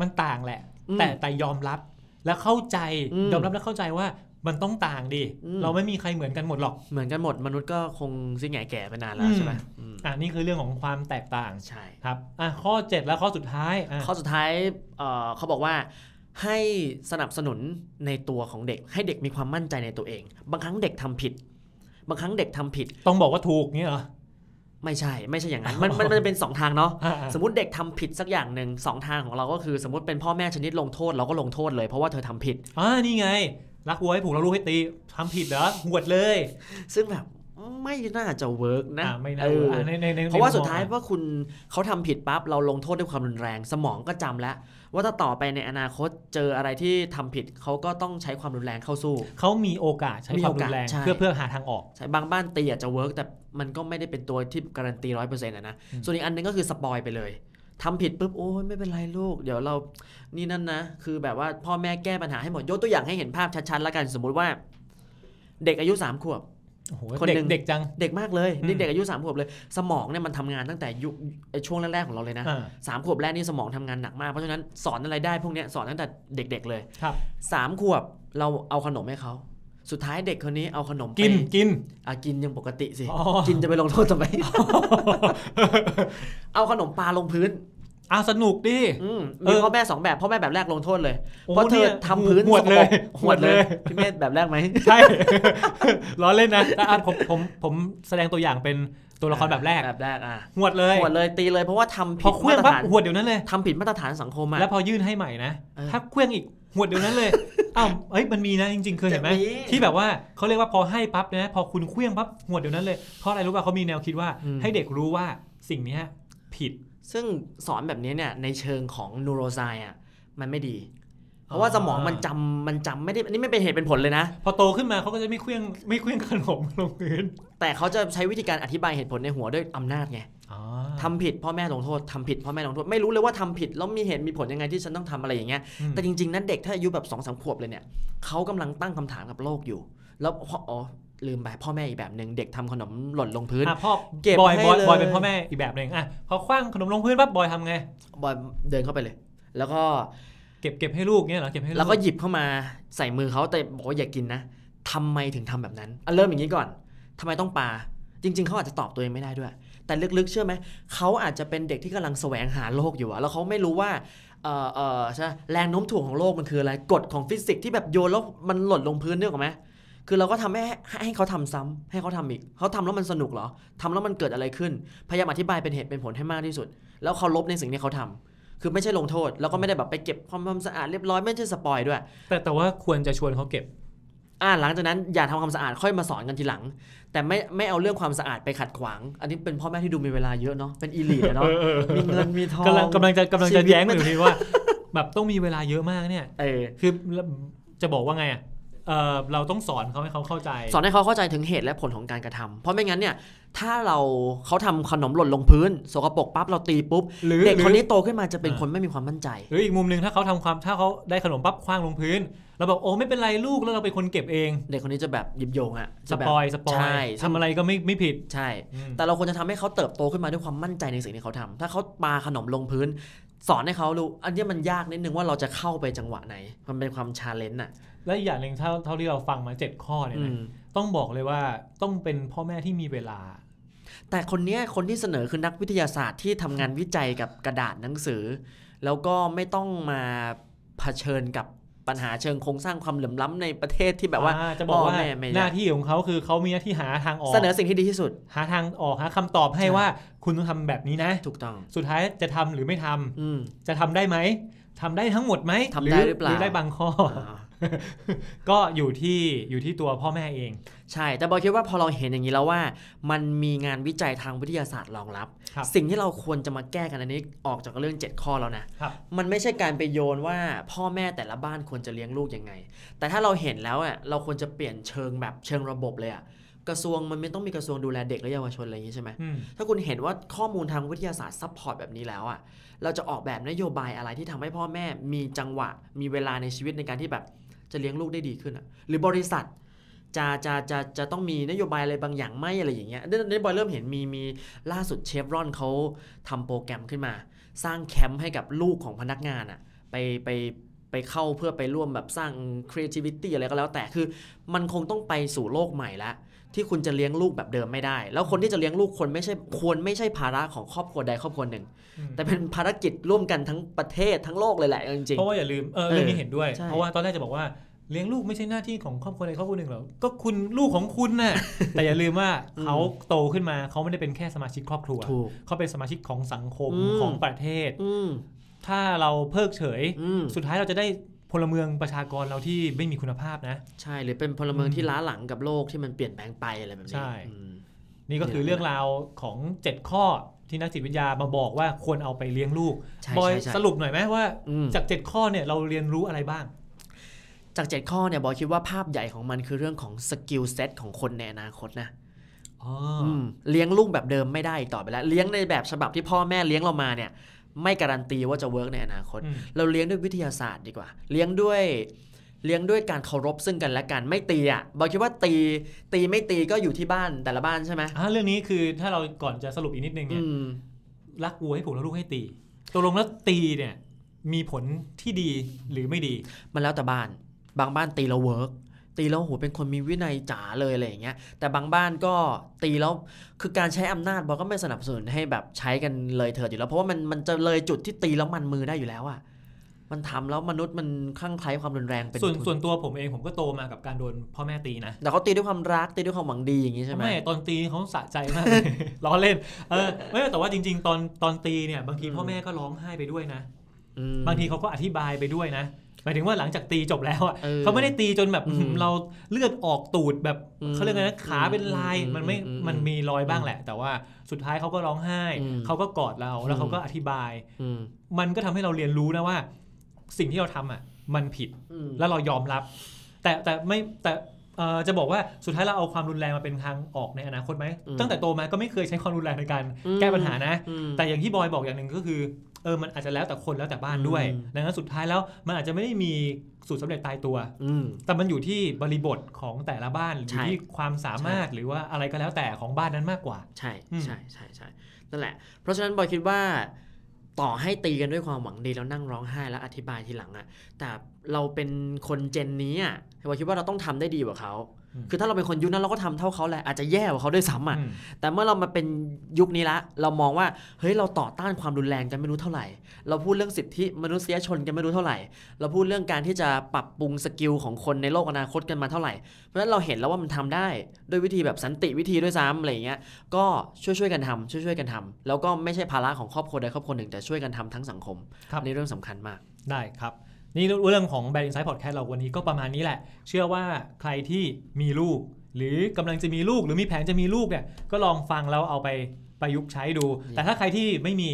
มันต่างแหละอืมแต่แต่ยอมรับและเข้าใจอืมยอมรับและเข้าใจว่ามันต้องต่างดิอืมเราไม่มีใครเหมือนกันหมดหรอก เหมือนกันหมดมนุษย์ก็คงซิงแง่แก่ไปนานแล้วอืมใช่ไหมอืมอ่านี่คือเรื่องของความแตกต่างใช่ครับอะข้อ 7 แล้วข้อสุดท้ายอะข้อสุดท้ายเอ่อเขาบอกว่า ให้สนับสนุนในตัวของเด็ก ให้เด็กมีความมั่นใจในตัวเอง บางครั้งเด็กทำผิด บางครั้งเด็กทำผิด ต้องบอกว่าถูกเงี้ยเหรอไม่ใช่ไม่ใช่อย่างนั้นมันมันมันจะเป็นสองทางเนาะอะอะสมมติเด็กทำผิดสักอย่างหนึ่งสองทางของเราก็คือ สมมติเป็นพ่อแม่ชนิดลงโทษเราก็ลงโทษเลยเพราะว่าเธอทำผิดอ่านี่ไง รักวัวให้ผูกแล้วลูกให้ตีทำผิดเหรอหวดเลย ซึ่งแบบไม่น่าจะ work นะอ่าไม่น่าเอออะในในในเพราะว่าในมุมสุดท้ายมองอะว่าคุณเขาทำผิดปั๊บเราลงโทษด้วยความรุนแรง สมองก็จำแล้ว ว่าถ้าต่อไปในอนาคตเจออะไรที่ทำผิดเขาก็ต้องใช้ความรุนแรงเข้าสู้เขามีโอกาสใช้มีโอกาสความโอรุกาสนแรงใช่เพื่อเพื่อหาทางออกใช่บางบ้านตีอาจจะ work แต่มันก็ไม่ได้เป็นตัวที่การันตีร้อยเปอร์เซ็นต์นะอืมส่วนอีกอันหนึงก็คือ spoil ไปเลยทำผิดปุ๊บโอ้ยไม่เป็นไรลูก เดี๋ยวเรานี่นั่นนะ คือแบบว่าพ่อแม่แก้ปัญหาให้หมดยกตัวอย่างให้เห็นภาพชัดๆแล้วกันสมมุติว่า เด็กอายุสามขวบโอ้โห คนเด็กหนึ่งเด็กจังเด็กมากเลยอืมเด็กๆอายุสามขวบเลย สมองเนี่ยมันทำงานตั้งแต่ยุคไอ้ช่วงแรกๆของเราเลยนะอ่าสามขวบแรกนี่สมองทำงานหนักมากเพราะฉะนั้นสอนอะไรได้พวกเนี้ยสอนตั้งแต่เด็ก ๆ เลยครับสามขวบเราเอาขนมให้เขาสุดท้ายเด็กคนนี้เอาขนมไปกินกินอะกินยังปกติสิอ๋อกินจะไปลงโทษทำไมเอาขนมปลาลงพื้น อะสนุกดิ อืมเอมีอพ่อแม่สองแบบพ่อแม่แบบแรกลงโทษเลย โอ้เพราะเธอนี่ยทำพื้นหวดเลยสกปรกหวดเลยพี่เมธแบบแรกไหม ใช่ ล้อเล่นนะแต่อะผมผมผมแสดงตัวอย่างเป็นตัวละครแบบแรกแบบแรกอะหวดเลยหวดเลยตีเลยเพราะว่าทำพผิอดเคลื่มาองตรปั๊บฐานหวดเดี๋ยวนั้นเลย ทำผิดมาตรฐานสังคมอะ แล้วพอยื่นให้ใหม่นะ เออถ้าเคลื่องอีกหวดเดี๋ยวนั้นเลย อ้าวเอ้ยมันมีนะจริงๆเคยเห็นไหมจะมีที่แบบว่าเขาเรียกว่าพอให้ปั๊บนะพอคุณเคลื่องปั๊บหวดเดี๋ยวนั้นเลยเพราะอะไรรู้ป่ะเขามีแนวคิดว่า อืม ให้เด็กรู้ว่าสิ่งเนี้ยผิด ซึ่งสอนแบบนี้เนี่ยในเชิงของนูโรไซอะมันไม่ดี เพราะว่าสมองมันจำมันจำไม่ได้อันนี้ไม่เป็นเหตุเป็นผลเลยนะ พอโตขึ้นมาเขาก็จะไม่เคลื่องไม่เคลื่องขนมลงพื้นแต่เขาจะใช้วิธีการอธิบายเหตุผลในหัวด้วยอำนาจไงอ๋อทำผิดพ่อแม่ลงโทษทำผิดพ่อแม่ลงโทษไม่รู้เลยว่าทำผิดแล้วมีเหตุมีผลยังไงที่ฉันต้องทำอะไรอย่างเงี้ยอืมแต่จริงๆนั้นเด็กถ้าอายุแบบสองสามขวบเลยเนี่ยเขากำลังตั้งคำถามกับโลกอยู่ แล้วพออ๋อ ลืมไปพ่อแม่อีกแบบหนึ่งเด็กทำขนมหล่นลงพื้นอะพ่อเก็บบอยให้บอยเลยบอยเป็นพ่อแม่อีกแบบหนึ่งอะพอคว้างขนมลงพื้นปั๊บบอยทำไงบอยเดินเข้าไปเลย แล้วก็เก็บเก็บให้ลูกเงี้ยเหรอเก็บให้ลูกแล้วก็หยิบเข้ามาใส่มือเขาแต่บอกว่าอย่ากินนะทำไมถึงทำแบบนั้นอะเริ่มอย่างนี้ก่อนทำไมต้องปาจริง ๆเขาอาจจะตอบตัวเองไม่ได้ด้วย แต่ลึกๆ เชื่อไหมเขาอาจจะเป็นเด็กที่กำลังแสวงหาโลกอยู่อะแล้วเขาไม่รู้ว่าเออเออใช่แรงโน้มถ่วงของโลกมันคืออะไรกฎของฟิสิกส์ที่แบบโยนแล้วมันหล่นลงพื้นเนี่ยหรอกไหม คือเราก็ทำให้ให้ให้เขาทำซ้ำให้เขาทำอีก เขาทำแล้วมันสนุกเหรอทำแล้วมันเกิดอะไรขึ้น พยายามอธิบายเป็นเหตุเป็นผลให้มากที่สุด แล้วเขาลบในสิ่งที่เขาทำคือไม่ใช่ลงโทษ แล้วก็ไม่ได้แบบไปเก็บความสะอาดเรียบร้อยไม่ใช่สปอยด้วย แต่แต่ว่าควรจะชวนเขาเก็บ อ่าหลังจากนั้นอย่าทำความสะอาดค่อยมาสอนกันทีหลัง แต่ไม่ไม่เอาเรื่องความสะอาดไปขัดขวาง อันนี้เป็นพ่อแม่ที่ดูมีเวลาเยอะเนาะเป็นอีลีทเนาะมีเงินมีทองกำลังกำลังจะกำลังจะชีวิตแย้งมันอยู่ทีว่า แบบต้องมีเวลาเยอะมากเนี่ยเออคือจะบอกว่าไงอะ เอ่อเราต้องสอนเขาให้เขาเข้าใจ สอนให้เขาเข้าใจถึงเหตุและผลของการกระทำเพราะไม่งั้นเนี่ย ถ้าเราเขาทำขนมหล่นลงพื้นสกปรกปั๊บเราตีปุ๊บ หรือเด็กหรือคนนี้โตขึ้นมาจะเป็นอ่าคนไม่มีความมั่นใจ หรืออีกมุมหนึ่งถ้าเขาทำความถ้าเขาได้ขนมปั๊บคว้างลงพื้นเราบอกโอ้ไม่เป็นไรลูกแล้วเราเป็นคนเก็บเอง เด็กคนนี้จะแบบหยิบโยงอะสจะแบบปอยสปอยใช่ทำอะไรก็ไม่ไม่ผิด ใช่ อืม แต่เราควรจะทำให้เขาเติบโตขึ้นมาด้วยความมั่นใจในสิ่งที่เขาทำถ้าเขาปาขนมลงพื้น สอนให้เขารู้ อันเนี้ยมันยากนิดนึงว่าเราจะเข้าไปจังหวะไหน มันเป็นความชาเลนจ์อะและอีกอย่างหนึ่งเท่าเท่าที่เราฟังมาเจ็ดข้อเนี่ยอืนะมต้องบอกเลยว่าต้องเป็นพ่อแม่ที่มีเวลา แต่คนเนี้ยคนที่เสนอคือนักวิทยาศาสตร์ที่ทำงานวิจัยกับกระดาษหนังสือ แล้วก็ไม่ต้องมาเผชิญกับ ปัญหาเชิงโครงสร้างความเหลื่อมล้ำในประเทศที่แบบว่าอ่จะบอกว่าพ่อแม่ไม่ได้หน้าที่ของเขาคือเขามีหน้าที่หาทางออกเสนอสิ่งที่ดีที่สุด หาทางออกหาคำตอบให้ใช่ว่าคุณต้องทำแบบนี้นะ ถูกต้องสุดท้ายจะทำหรือไม่ทำอืมจะทำได้ไหมทำได้ทั้งหมดไหมทำได้หรือเปล่าหรือได้บางข้ออ่า ก็อยู่ที่อยู่ที่ตัวพ่อแม่เอง ใช่ แต่บอยคิดว่าพอเราเห็นอย่างนี้แล้วว่า มันมีงานวิจัยทางวิทยาศาสตร์รองรับครับสิ่งที่เราควรจะมาแก้กันอันนี้ออกจากเรื่อง 7 ข้อแล้วนะครับมันไม่ใช่การไปโยนว่าพ่อแม่แต่ละบ้านควรจะเลี้ยงลูกยังไง แต่ถ้าเราเห็นแล้วอะเราควรจะเปลี่ยนเชิงแบบเชิงระบบเลยอะกระทรวงมันไม่ต้องมีกระทรวงดูแลเด็กและเยาวชนอะไรอย่างนี้ใช่ไหมอืมถ้าคุณเห็นว่าข้อมูลทางวิทยาศาสตร์ support แบบนี้แล้วอะเราจะออกแบบนโยบายอะไรที่ทำให้พ่อแม่มีจังหวะ มีเวลาในชีวิตในการที่แบบ จะเลี้ยงลูกได้ดีขึ้นอะหรือบริษัทจะจะจะจะต้องมีนโยบายอะไรบางอย่างไหมอะไรอย่างเงี้ยนี่นี่บอยเริ่มเห็นมีมีล่าสุดเชฟรอนเขาทำโปรแกรมขึ้นมา สร้างแคมป์ให้กับลูกของพนักงานอะไปไปไปเข้าเพื่อไปร่วมแบบสร้าง creativity อะไรก็แล้วแต่คือมันคงต้องไปสู่โลกใหม่ละ ที่คุณจะเลี้ยงลูกแบบเดิมไม่ได้ แล้วคนที่จะเลี้ยงลูกคนไม่ใช่ควรไม่ใช่ภาระของครอบครัวใดครอบครัวหนึ่งอืมแต่เป็นภารกิจร่วมกันทั้งประเทศทั้งโลกเลยแหละจริงเพราะว่าอย่าลืมเออเออเรื่องนี้เห็นด้วยใช่เพราะว่าตอนแรกจะบอกว่าเลี้ยงลูกไม่ใช่หน้าที่ของครอบครัวใดครอบครัวหนึ่งหรอกก็คุณลูกของคุณน่ะแต่อย่าลืมว่าเขาโตขึ้นมาเขาไม่ได้เป็นแค่สมาชิกครอบครัวๆถูกเขาเป็นสมาชิกของสังคมอืมของประเทศอืมถ้าเราเพิกเฉยอืมสุดท้ายเราจะได้ พลเมืองประชากรเราที่ไม่มีคุณภาพนะ ใช่หรือเป็นพลเมืองอืมที่ล้าหลังกับโลกที่มันเปลี่ยนแปลงไปอะไรแบบนี้ใช่อืมนี่ก็คือเรื่องราวของ 7 ข้อที่นักจิตวิทยามาบอกว่าควรเอาไปเลี้ยงลูกใช่บอยใช่ใช่สรุปหน่อยไหมว่าอืมจาก 7 ข้อเนี่ยเราเรียนรู้อะไรบ้าง จาก 7 ข้อเนี่ยบอยคิดว่าภาพใหญ่ของมันคือเรื่องของ skill set ของคนในอนาคตนะอืมเลี้ยงลูกแบบเดิมไม่ได้อีกต่อไปแล้ว เลี้ยงในแบบฉบับที่พ่อแม่เลี้ยงเรามาเนี่ย ไม่การันตีว่าจะ work ในอนาคตอืมเราเลี้ยงด้วยวิทยาศาสตร์ดีกว่า เลี้ยงด้วยเลี้ยงด้วยการเคารพซึ่งกันและกันไม่ตีอะบอยคิดว่าตีตีไม่ตีก็อยู่ที่บ้านแต่ละบ้านใช่ไหมอ่าเรื่องนี้คือถ้าเราก่อนจะสรุปอีกนิดนึงเนี่ยอืมรักวัวให้ผูกแล้วลูกให้ตีตกลงแล้วตีเนี่ยมีผลที่ดีหรือไม่ดี มันแล้วแต่บ้าน บางบ้านตีแล้ว work ตีแล้วโหเป็นคนมีวินัยจ๋าเลยอะไรอย่างเงี้ยแต่บางบ้านก็ตีแล้วคือการใช้อำนาจบอกก็ไม่สนับสนุนให้แบบใช้กันเลยเถิดอยู่แล้ว เพราะว่ามันมันจะเลยจุดที่ตีแล้วมันมือได้อยู่แล้วอะมันทำแล้วมนุษย์มันคลั่งไคล้ความรุนแรงเป็นส่วนทุนส่วนตัวผมเองผมก็โตมากับการโดนพ่อแม่ตีนะแต่เขาตีด้วยความรักตีด้วยความหวังดีอย่างงี้ใช่ไหมไม่ตอนตีเขาสะใจมากเลยล้อเล่นเออไม่แต่ว่าจริง ๆ ตอนตอนตีเนี่ยบางทีพ่อแม่ก็ร้องไห้ไปด้วยนะอืมบางทีเขาก็อธิบายไปด้วยนะ หมายถึงว่าหลังจากตีจบแล้วอะออเขาไม่ได้ตีจนแบบอืมเราเลือดออกตูดแบบอืมเขาเรียกไงนะขาเป็นลายอืมมันไม่อืมมันมีรอยบ้างแหละ แต่ว่าสุดท้ายเขาก็ร้องไห้อืมเขาก็กอดเราแล้วอืมเขาก็อธิบายอืมมันก็ทำให้เราเรียนรู้นะว่า สิ่งที่เราทำอะ มันผิดอืมแล้วเรายอมรับ แต่แต่ไม่แต่เอ่อจะบอกว่าสุดท้ายเราเอาความรุนแรงมาเป็นทางออกในอนาคตไหมอืมตั้งแต่โตมาก็ไม่เคยใช้ความรุนแรงในการอืมแก้ปัญหานะอืมแต่อย่างที่บอยบอกอย่างหนึ่งก็คือ เออมันอาจจะแล้วแต่คนแล้วแต่บ้านด้วยอืมดังนั้นสุดท้ายแล้วมันอาจจะไม่ได้มีสูตรสำเร็จตายตัวอืมแต่มันอยู่ที่บริบทของแต่ละบ้านอใช่ยู่ที่ความสามารถหรือว่าอะไรก็แล้วแต่ของบ้านนั้นมากกว่า ใช่อืมใช่ใช่ใช่นั่นแหละ เพราะฉะนั้นบอยคิดว่าต่อให้ตีกันด้วยความหวังดีแล้วนั่งร้องไห้แล้วอธิบายทีหลังอะแต่เราเป็นคนเจนนี้อะบอยคิดว่าเราต้องทำได้ดีกว่าเขาอืม คือถ้าเราเป็นคนยุคนั้นเราก็ทำเท่าเขาแหละอาจจะแย่กว่าเขาด้วยซ้ำอะอืมแต่เมื่อเรามาเป็นยุคนี้ละ เรามองว่าเฮ้ยเราต่อต้านความรุนแรงกันไม่รู้เท่าไหร่ เราพูดเรื่องสิทธิมนุษยชนกันไม่รู้เท่าไหร่ เราพูดเรื่องการที่จะปรับปรุงสกิลของคนในโลกอนาคตกันมาเท่าไหร่ เพราะฉะนั้นเราเห็นแล้วว่ามันทำได้ด้วยวิธีแบบสันติวิธีด้วยซ้ำอะไรอย่างเงี้ยก็ช่วยช่วยๆกันทำช่วยช่วยๆกันทำแล้วก็ไม่ใช่ภาระของครอบครัวใดครอบครัวหนึ่งแต่ช่วยกันทำทั้งสังคมครับในเรื่องสำคัญมากได้ครับ นี่เรื่องของ Bad Insight Podcast เราวันนี้ก็ประมาณนี้แหละ เชื่อว่าใครที่มีลูก หรือกำลังจะมีลูกหรือมีแผนจะมีลูกเนี่ยก็ลองฟังแล้วเอาไปประยุกต์ใช้ดู แต่ถ้าใครที่ไม่มี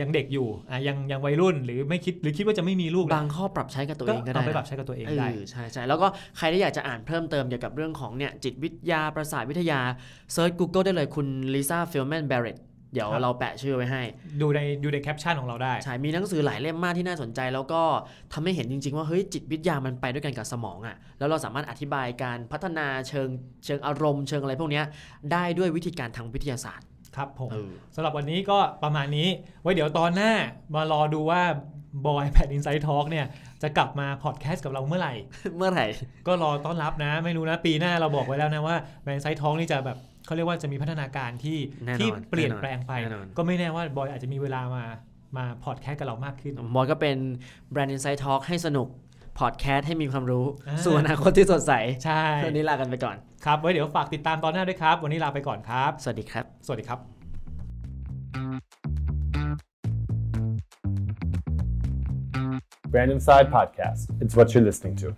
ยังเด็กอยู่อะยังยังวัยรุ่นหรือไม่คิดหรือคิดว่าจะไม่มีลูกบางข้อปรับใช้กับตัวก็เองก็ได้เอาไปนะปรับใช้กับตัวเองเอได้อใช่ใช่แล้วก็ใครที่อยากจะอ่านเพิ่มเติมเกี่ยวกับเรื่องของเนี่ยจิตวิทยาประสาทวิทยา search Google ได้เลยคุณลิซ่าฟิลแมนเบร t เดี๋ยวครับเราแปะชื่อไว้ให้ ดูในดูในแคปชั่นของเราได้ ใช่ มีหนังสือหลายเล่มมากที่น่าสนใจ แล้วก็ทำให้เห็นจริง ๆ ว่าเฮ้ยจิตวิทยามันไปด้วยกันกับสมองอะ่ะแล้วเราสามารถอธิบายการพัฒนาเชิงเชิงอารมณ์เชิงอะไรพวกเนี้ยได้ด้วยวิธีการทางวิทยาศาสตร์ ครับผมเออสำหรับวันนี้ก็ประมาณนี้ ไว้เดี๋ยวตอนหน้ามารอดูว่าบอยแพดอินไซ e ์ทอล์กเนี่ยจะกลับมาพอดแคสต์กับเราเมื่อไหร่ เมื่อไหร่ ก็รอต้อนรับนะ ไม่รู้นะ ปีหน้าเราบอกไว้แล้วนะว่าแบรนด์ไซต์ท้องนี่จะแบบ เขาเรียกว่าจะมีพัฒนาการที่แน่นอนที่เปลี่ยนแน่นอนแปลงไปแน่นอนก็ไม่แน่ว่าบอยอาจจะมีเวลามามาพอดแคสต์กับเรามากขึ้นบอยก็เป็นแบรนด์ Insight Talk ให้สนุกพอดแคสต์ให้มีความรู้อ่าส่วนอนาคตที่สดใสใช่วันนี้ลากันไปก่อน ครับ ไว้เดี๋ยวฝากติดตามตอนหน้าด้วยครับ วันนี้ลาไปก่อนครับ สวัสดีครับ สวัสดีครับ Brand Inside Podcast. It's what you're listening to.